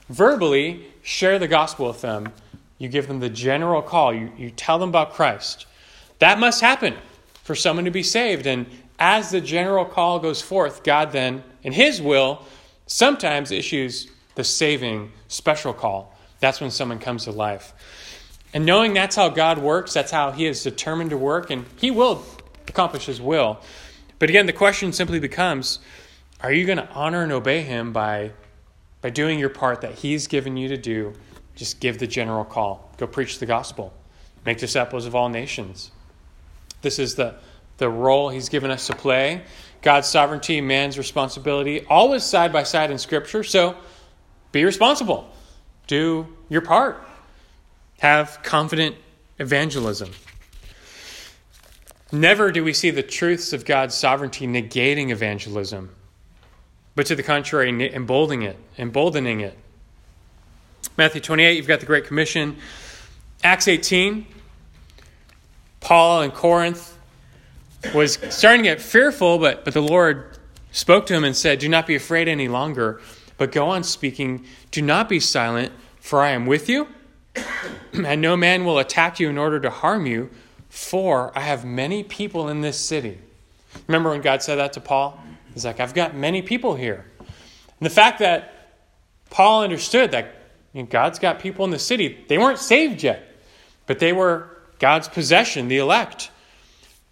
[SPEAKER 1] verbally share the gospel with them, you give them the general call, you, you tell them about Christ. That must happen for someone to be saved. And as the general call goes forth, God then, in His will, sometimes issues the saving special call. That's when someone comes to life. And knowing that's how God works, that's how He is determined to work, and He will accomplish His will. But again, the question simply becomes are you going to honor and obey Him by by doing your part that He's given you to do, just give the general call. Go preach the gospel. Make disciples of all nations. This is the, the role He's given us to play. God's sovereignty, man's responsibility, always side by side in Scripture. So be responsible. Do your part. Have confident evangelism. Never do we see the truths of God's sovereignty negating evangelism, but to the contrary, emboldening it, emboldening it. Matthew 28, you've got the Great Commission. Acts 18, Paul in Corinth was starting to get fearful, but, but the Lord spoke to him and said, Do not be afraid any longer, but go on speaking. Do not be silent, for I am with you, and no man will attack you in order to harm you, for I have many people in this city. Remember when God said that to Paul? He's like, I've got many people here. And the fact that Paul understood that you know, God's got people in the city, they weren't saved yet, but they were God's possession, the elect.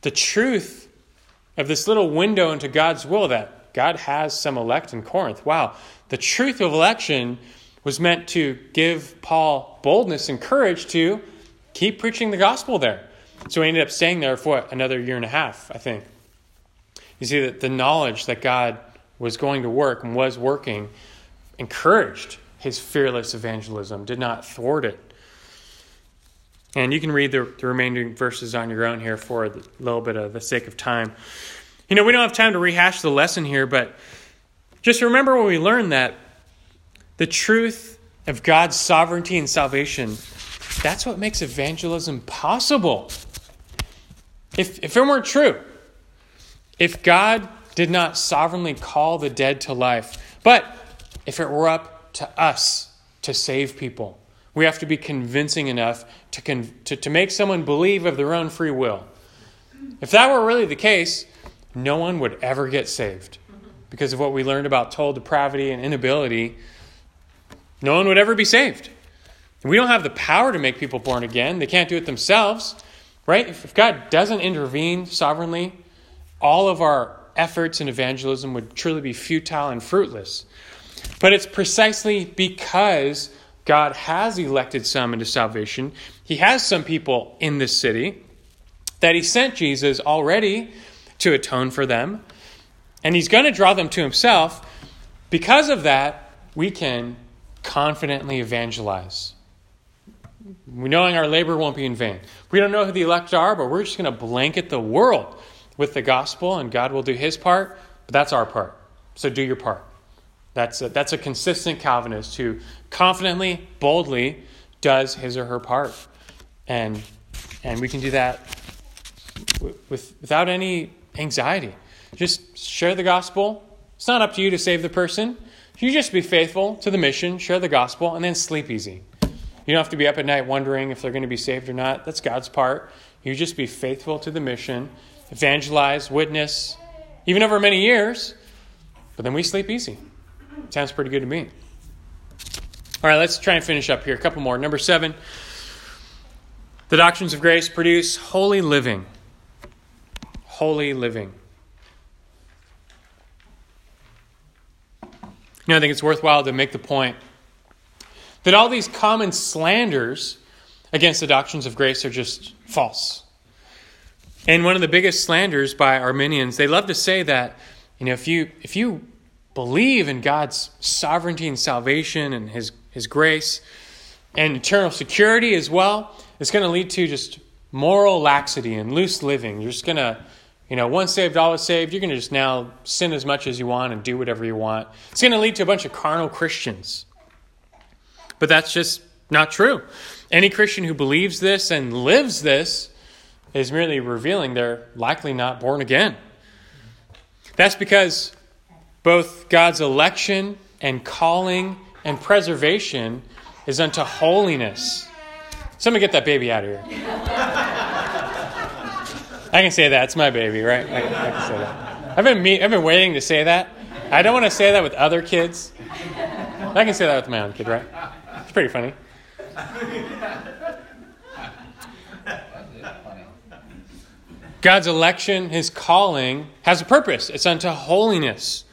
[SPEAKER 1] The truth of this little window into God's will that God has some elect in Corinth. Wow. The truth of election was meant to give Paul boldness and courage to keep preaching the gospel there. So he ended up staying there for what, another year and a half, I think. You see that the knowledge that God was going to work and was working encouraged his fearless evangelism, did not thwart it. And you can read the, the remaining verses on your own here for a little bit of the sake of time. You know, we don't have time to rehash the lesson here, but just remember when we learned that the truth of God's sovereignty and salvation, that's what makes evangelism possible. If, if it weren't true, if God did not sovereignly call the dead to life, but if it were up to us to save people, we have to be convincing enough to, con- to, to make someone believe of their own free will. If that were really the case, no one would ever get saved because of what we learned about total depravity and inability. No one would ever be saved. We don't have the power to make people born again. They can't do it themselves, right? If God doesn't intervene sovereignly, all of our efforts in evangelism would truly be futile and fruitless. But it's precisely because God has elected some into salvation, He has some people in this city, that He sent Jesus already to atone for them, and He's going to draw them to Himself. Because of that, we can confidently evangelize knowing our labor won't be in vain. We don't know who the elect are, but we're just going to blanket the world with the gospel, and God will do his part, but that's our part. So do your part. That's a, that's a consistent Calvinist who confidently, boldly does his or her part. And, and we can do that with, without any anxiety. Just share the gospel. It's not up to you to save the person. You just be faithful to the mission, share the gospel, and then sleep easy. You don't have to be up at night wondering if they're going to be saved or not. That's God's part. You just be faithful to the mission, evangelize, witness, even over many years, but then we sleep easy. Sounds pretty good to me. All right, let's try and finish up here. A couple more. Number seven the doctrines of grace produce holy living. Holy living. You know, I think it's worthwhile to make the point that all these common slanders against the doctrines of grace are just false. And one of the biggest slanders by Arminians, they love to say that, you know, if you if you believe in God's sovereignty and salvation and his his grace and eternal security as well, it's going to lead to just moral laxity and loose living. You're just going to you know, once saved, always saved. You're going to just now sin as much as you want and do whatever you want. It's going to lead to a bunch of carnal Christians. But that's just not true. Any Christian who believes this and lives this is merely revealing they're likely not born again. That's because both God's election and calling and preservation is unto holiness. Somebody get that baby out of here. I can say that. It's my baby, right? I, I can say that. I've been, me- I've been waiting to say that. I don't want to say that with other kids. I can say that with my own kid, right? It's pretty funny. God's election, his calling, has a purpose. It's unto holiness.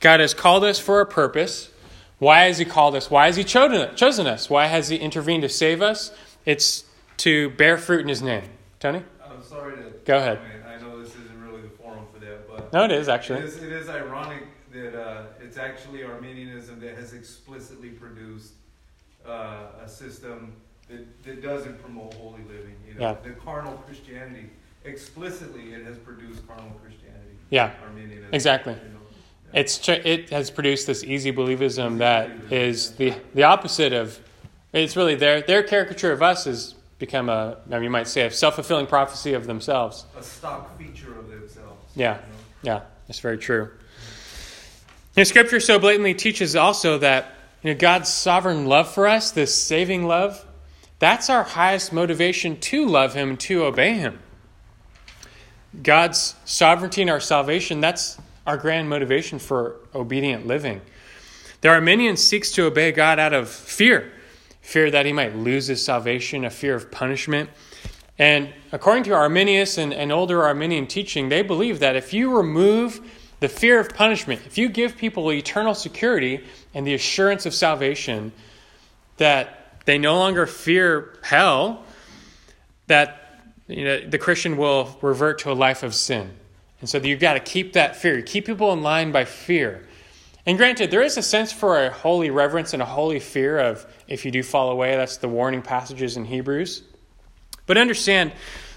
[SPEAKER 1] God has called us for a purpose. Why has he called us? Why has he chosen us? Why has he intervened to save us? It's to bear fruit in his name. Tony?
[SPEAKER 2] I'm sorry to.
[SPEAKER 1] Go ahead.
[SPEAKER 2] I know this isn't really the forum for that, but.
[SPEAKER 1] No, it is actually.
[SPEAKER 2] It is, it is ironic that uh, it's actually Arminianism that has explicitly produced uh, a system that, that doesn't promote holy living. You know,
[SPEAKER 1] Yeah.
[SPEAKER 2] the carnal Christianity explicitly it has produced carnal Christianity.
[SPEAKER 1] Yeah,
[SPEAKER 2] Arminianism,
[SPEAKER 1] exactly.
[SPEAKER 2] you know. Yeah.
[SPEAKER 1] It's it has produced this easy believism that is the the opposite of. It's really their their caricature of us has become a. You might say a self fulfilling prophecy of themselves.
[SPEAKER 2] a stock feature of themselves.
[SPEAKER 1] Yeah.
[SPEAKER 2] you know.
[SPEAKER 1] Yeah, that's very true. And Scripture so blatantly teaches also that you know, God's sovereign love for us, this saving love, that's our highest motivation to love Him, to obey Him. God's sovereignty and our salvation, that's our grand motivation for obedient living. The Arminian seeks to obey God out of fear fear that he might lose his salvation, a fear of punishment. And according to Arminius and, and older Arminian teaching, they believe that if you remove the fear of punishment, if you give people eternal security and the assurance of salvation, that they no longer fear hell, that you know, the Christian will revert to a life of sin. And so you've got to keep that fear. Keep people in line by fear. And granted, there is a sense for a holy reverence and a holy fear of if you do fall away. That's the warning passages in Hebrews. But understand,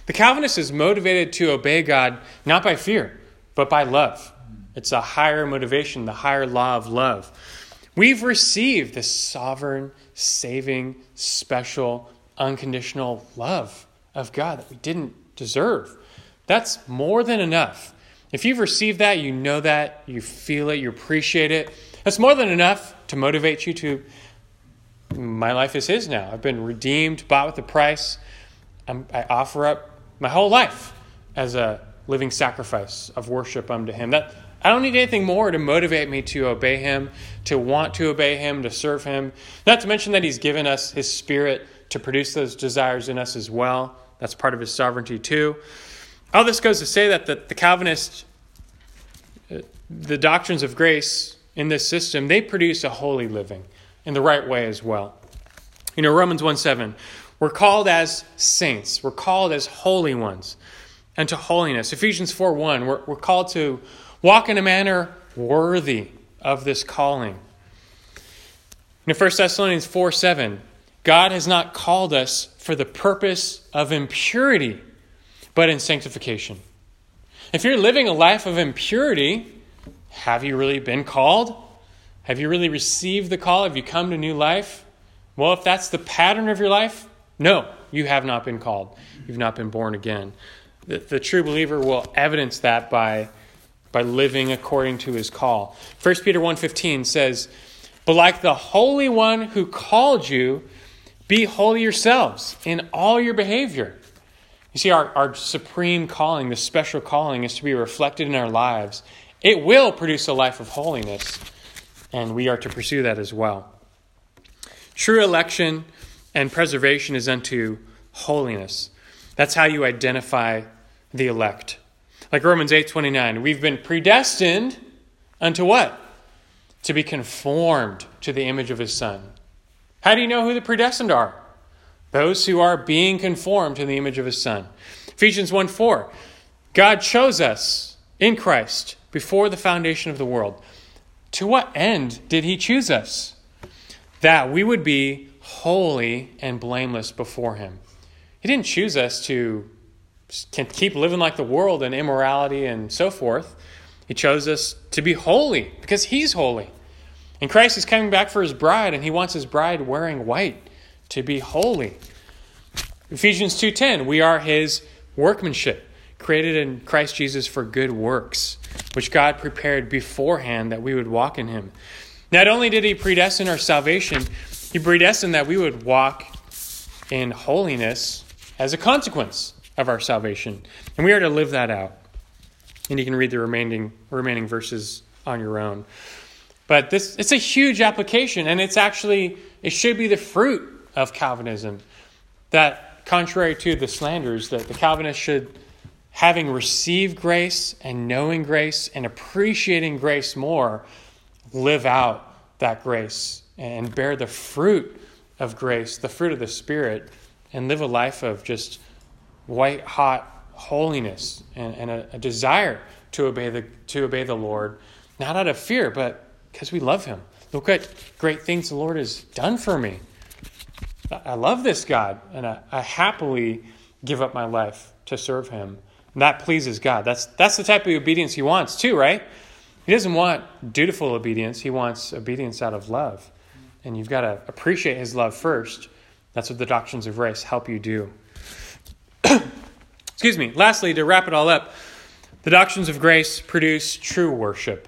[SPEAKER 1] the Calvinist is motivated to obey God not by fear, but by love. It's a higher motivation, the higher law of love. We've received this sovereign, saving, special, unconditional love of God that we didn't deserve. That's more than enough. If you've received that, you know that, you feel it, you appreciate it. That's more than enough to motivate you to, my life is His now. I've been redeemed, bought with a price. I'm, I offer up my whole life as a living sacrifice of worship unto Him. That I don't need anything more to motivate me to obey Him, to want to obey Him, to serve Him. Not to mention that He's given us His Spirit to produce those desires in us as well. That's part of His sovereignty too. All this goes to say that the, the Calvinist, uh, the doctrines of grace in this system, they produce a holy living in the right way as well. You know, Romans 1 7, we're called as saints, we're called as holy ones unto holiness. Ephesians 4 1, we're, we're called to walk in a manner worthy of this calling. In 1 Thessalonians 4 7, God has not called us for the purpose of impurity, but in sanctification. If you're living a life of impurity, have you really been called? Have you really received the call? Have you come to new life? Well, if that's the pattern of your life, no, you have not been called. You've not been born again. The, the true believer will evidence that by, by living according to his call. 1 Peter 1.15 says, But like the Holy One who called you, be holy yourselves in all your behavior. You see, our, our supreme calling, this special calling, is to be reflected in our lives. It will produce a life of holiness, and we are to pursue that as well. True election and preservation is unto holiness. That's how you identify the elect. Like Romans 8:29, we've been predestined unto what? To be conformed to the image of his son. How do you know who the predestined are? Those who are being conformed to the image of his son. Ephesians 1 4. God chose us in Christ before the foundation of the world. To what end did he choose us? That we would be holy and blameless before him. He didn't choose us to keep living like the world and immorality and so forth. He chose us to be holy because he's holy. And Christ is coming back for his bride, and he wants his bride wearing white to be holy. Ephesians 2:10, we are his workmanship, created in Christ Jesus for good works, which God prepared beforehand that we would walk in him. Not only did he predestine our salvation, he predestined that we would walk in holiness as a consequence of our salvation. And we are to live that out. And you can read the remaining remaining verses on your own. But this it's a huge application, and it's actually it should be the fruit of Calvinism. That contrary to the slanders, that the Calvinists should, having received grace and knowing grace and appreciating grace more, live out that grace and bear the fruit of grace, the fruit of the Spirit, and live a life of just white hot holiness and, and a, a desire to obey the to obey the Lord, not out of fear, but because we love him. Look at great things the Lord has done for me. I love this God, and I, I happily give up my life to serve Him. And that pleases God. That's, that's the type of obedience He wants, too, right? He doesn't want dutiful obedience, He wants obedience out of love. And you've got to appreciate His love first. That's what the doctrines of grace help you do. Excuse me. Lastly, to wrap it all up, the doctrines of grace produce true worship.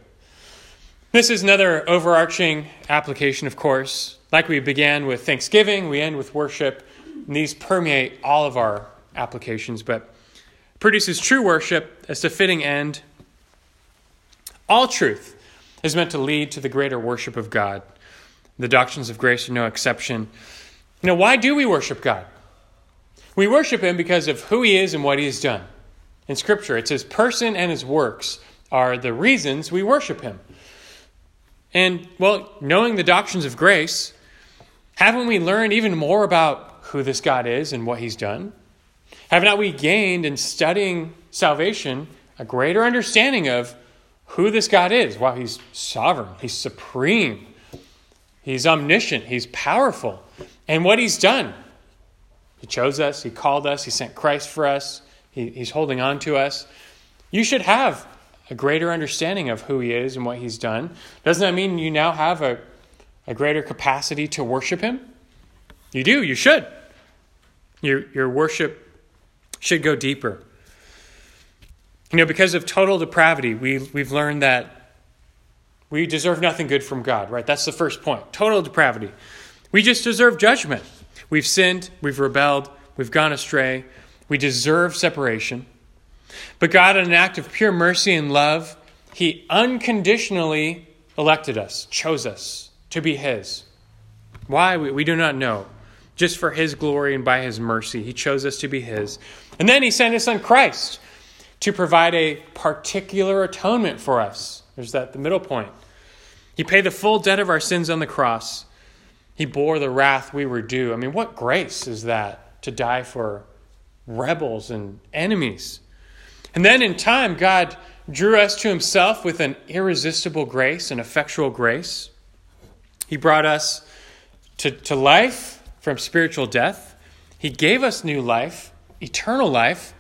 [SPEAKER 1] This is another overarching application, of course. Like we began with thanksgiving, we end with worship. And these permeate all of our applications, but produces true worship as the fitting end. All truth is meant to lead to the greater worship of God. The doctrines of grace are no exception. You know, why do we worship God? We worship Him because of who He is and what He has done. In Scripture, it's His person and His works are the reasons we worship Him. And, well, knowing the doctrines of grace, haven't we learned even more about who this God is and what He's done? Have not we gained in studying salvation a greater understanding of who this God is? Wow, He's sovereign, He's supreme, He's omniscient, He's powerful, and what He's done. He chose us, He called us, He sent Christ for us, he, He's holding on to us. You should have a greater understanding of who He is and what He's done. Doesn't that mean you now have a, a greater capacity to worship Him? You do, you should. Your, your worship should go deeper. You know, because of total depravity, we, we've learned that we deserve nothing good from God, right? That's the first point. Total depravity. We just deserve judgment. We've sinned, we've rebelled, we've gone astray, we deserve separation. But God, in an act of pure mercy and love, He unconditionally elected us, chose us to be His. Why? We, we do not know. Just for His glory and by His mercy, He chose us to be His. And then He sent His Son Christ to provide a particular atonement for us. There's that the middle point. He paid the full debt of our sins on the cross. He bore the wrath we were due. I mean, what grace is that to die for rebels and enemies? And then in time, God drew us to himself with an irresistible grace, an effectual grace. He brought us to, to life from spiritual death. He gave us new life, eternal life,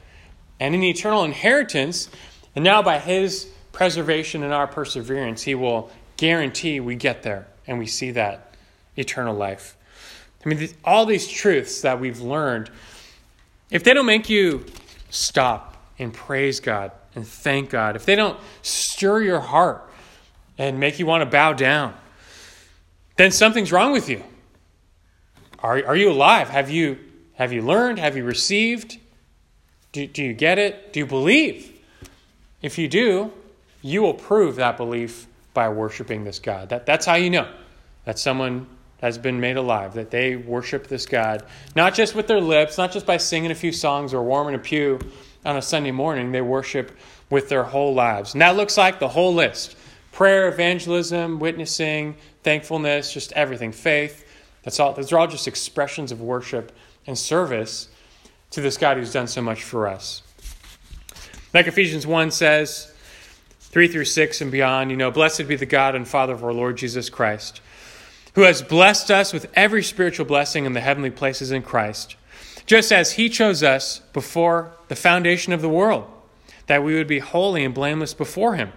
[SPEAKER 1] and an eternal inheritance. And now, by his preservation and our perseverance, he will guarantee we get there and we see that eternal life. I mean, all these truths that we've learned, if they don't make you stop and praise God and thank God, if they don't stir your heart and make you want to bow down, then something's wrong with you. Are, are you alive? Have you, have you learned? Have you received? Do, do you get it? Do you believe? If you do, you will prove that belief by worshiping this God. That, that's how you know that someone has been made alive, that they worship this God, not just with their lips, not just by singing a few songs or warming a pew on a Sunday morning, they worship with their whole lives. And that looks like the whole list prayer, evangelism, witnessing, thankfulness, just everything, faith. That's all, those are all just expressions of worship and service to this God who's done so much for us. Like Ephesians 1 says, 3 through 6 and beyond, you know, blessed be the God and Father of our Lord Jesus Christ, who has blessed us with every spiritual blessing in the heavenly places in Christ, just as he chose us before the foundation of the world, that we would be holy and blameless before him.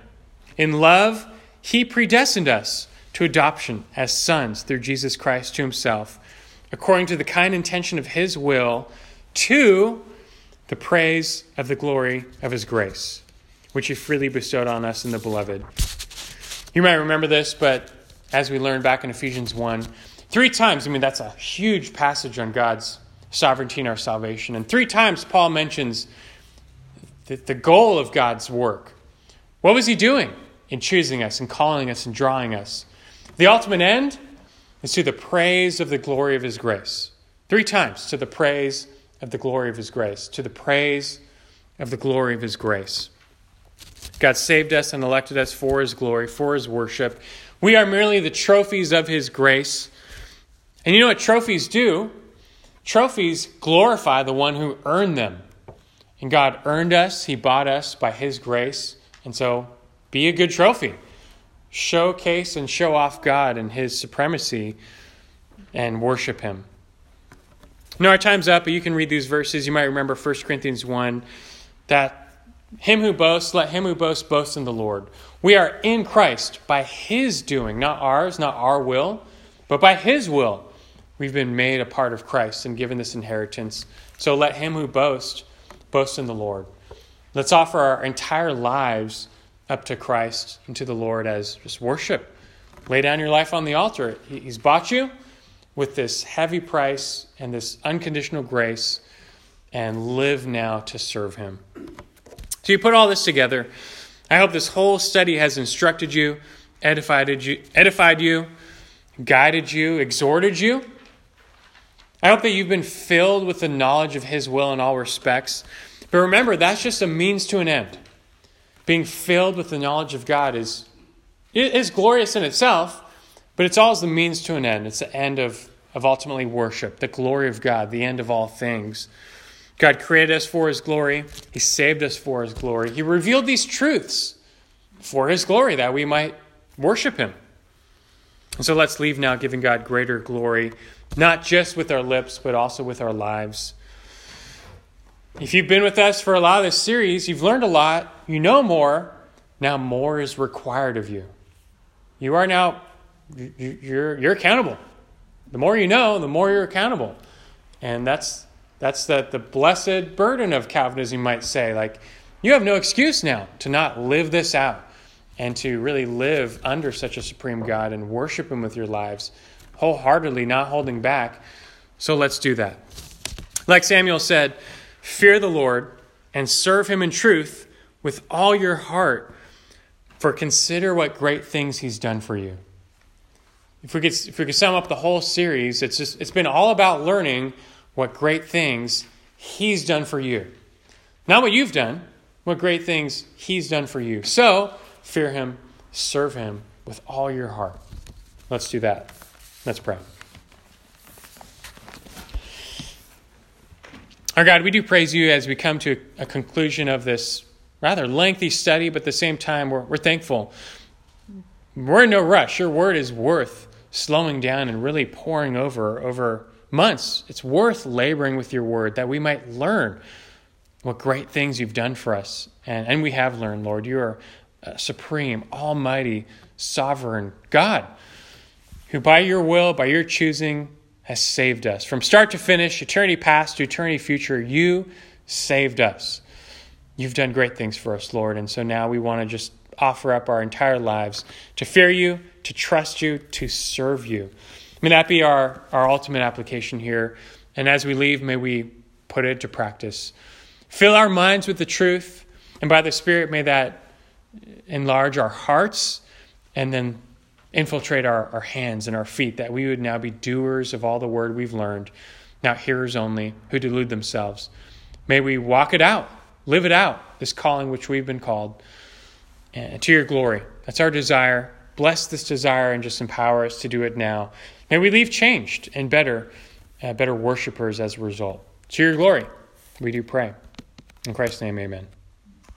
[SPEAKER 1] In love, he predestined us to adoption as sons through Jesus Christ to himself, according to the kind intention of his will, to the praise of the glory of his grace, which he freely bestowed on us in the beloved. You might remember this, but as we learned back in Ephesians 1, three times, I mean, that's a huge passage on God's sovereignty and our salvation. And three times Paul mentions the, the goal of God's work. What was he doing in choosing us and calling us and drawing us? The ultimate end is to the praise of the glory of his grace. Three times to the praise of the glory of his grace, to the praise of the glory of his grace. God saved us and elected us for his glory, for his worship. We are merely the trophies of his grace. And you know what trophies do? Trophies glorify the one who earned them. And God earned us, He bought us by His grace. And so be a good trophy. Showcase and show off God and His supremacy and worship Him. No, our time's up, but you can read these verses. You might remember 1 Corinthians 1 that him who boasts, let him who boasts boast in the Lord. We are in Christ by his doing, not ours, not our will, but by his will. We've been made a part of Christ and given this inheritance. So let him who boasts boast in the Lord. Let's offer our entire lives up to Christ and to the Lord as just worship. Lay down your life on the altar. He's bought you with this heavy price and this unconditional grace and live now to serve him. So you put all this together. I hope this whole study has instructed you, edified you, edified you, guided you, exhorted you. I hope that you've been filled with the knowledge of his will in all respects. But remember, that's just a means to an end. Being filled with the knowledge of God is, is glorious in itself, but it's always the means to an end. It's the end of, of ultimately worship, the glory of God, the end of all things. God created us for His glory. He saved us for His glory. He revealed these truths for His glory that we might worship Him. And so let's leave now giving God greater glory, not just with our lips, but also with our lives. If you've been with us for a lot of this series, you've learned a lot, you know more. Now, more is required of you. You are now you're, you're accountable. The more you know, the more you're accountable. And that's, that's the, the blessed burden of Calvinism, you might say. Like, you have no excuse now to not live this out and to really live under such a supreme God and worship Him with your lives wholeheartedly, not holding back. So let's do that. Like Samuel said, fear the Lord and serve Him in truth with all your heart, for consider what great things He's done for you if we could if we could sum up the whole series, it's just it's been all about learning what great things he's done for you. Not what you've done, what great things he's done for you. So, fear him, serve him with all your heart. Let's do that. Let's pray. Our God, we do praise you as we come to a conclusion of this rather lengthy study, but at the same time, we're, we're thankful. We're in no rush. Your word is worth slowing down and really poring over over months. It's worth laboring with your word that we might learn what great things you've done for us. And, and we have learned, Lord. You are supreme, almighty, sovereign God who, by your will, by your choosing, has saved us. From start to finish, eternity past to eternity future, you saved us. You've done great things for us, Lord. And so now we want to just offer up our entire lives to fear you, to trust you, to serve you. May that be our, our ultimate application here. And as we leave, may we put it to practice. Fill our minds with the truth, and by the Spirit, may that enlarge our hearts and then infiltrate our, our hands and our feet, that we would now be doers of all the word we've learned, not hearers only who delude themselves. May we walk it out, live it out, this calling which we've been called to your glory. That's our desire. Bless this desire and just empower us to do it now. May we leave changed and better, uh, better worshipers as a result. To your glory, we do pray. In Christ's name, amen.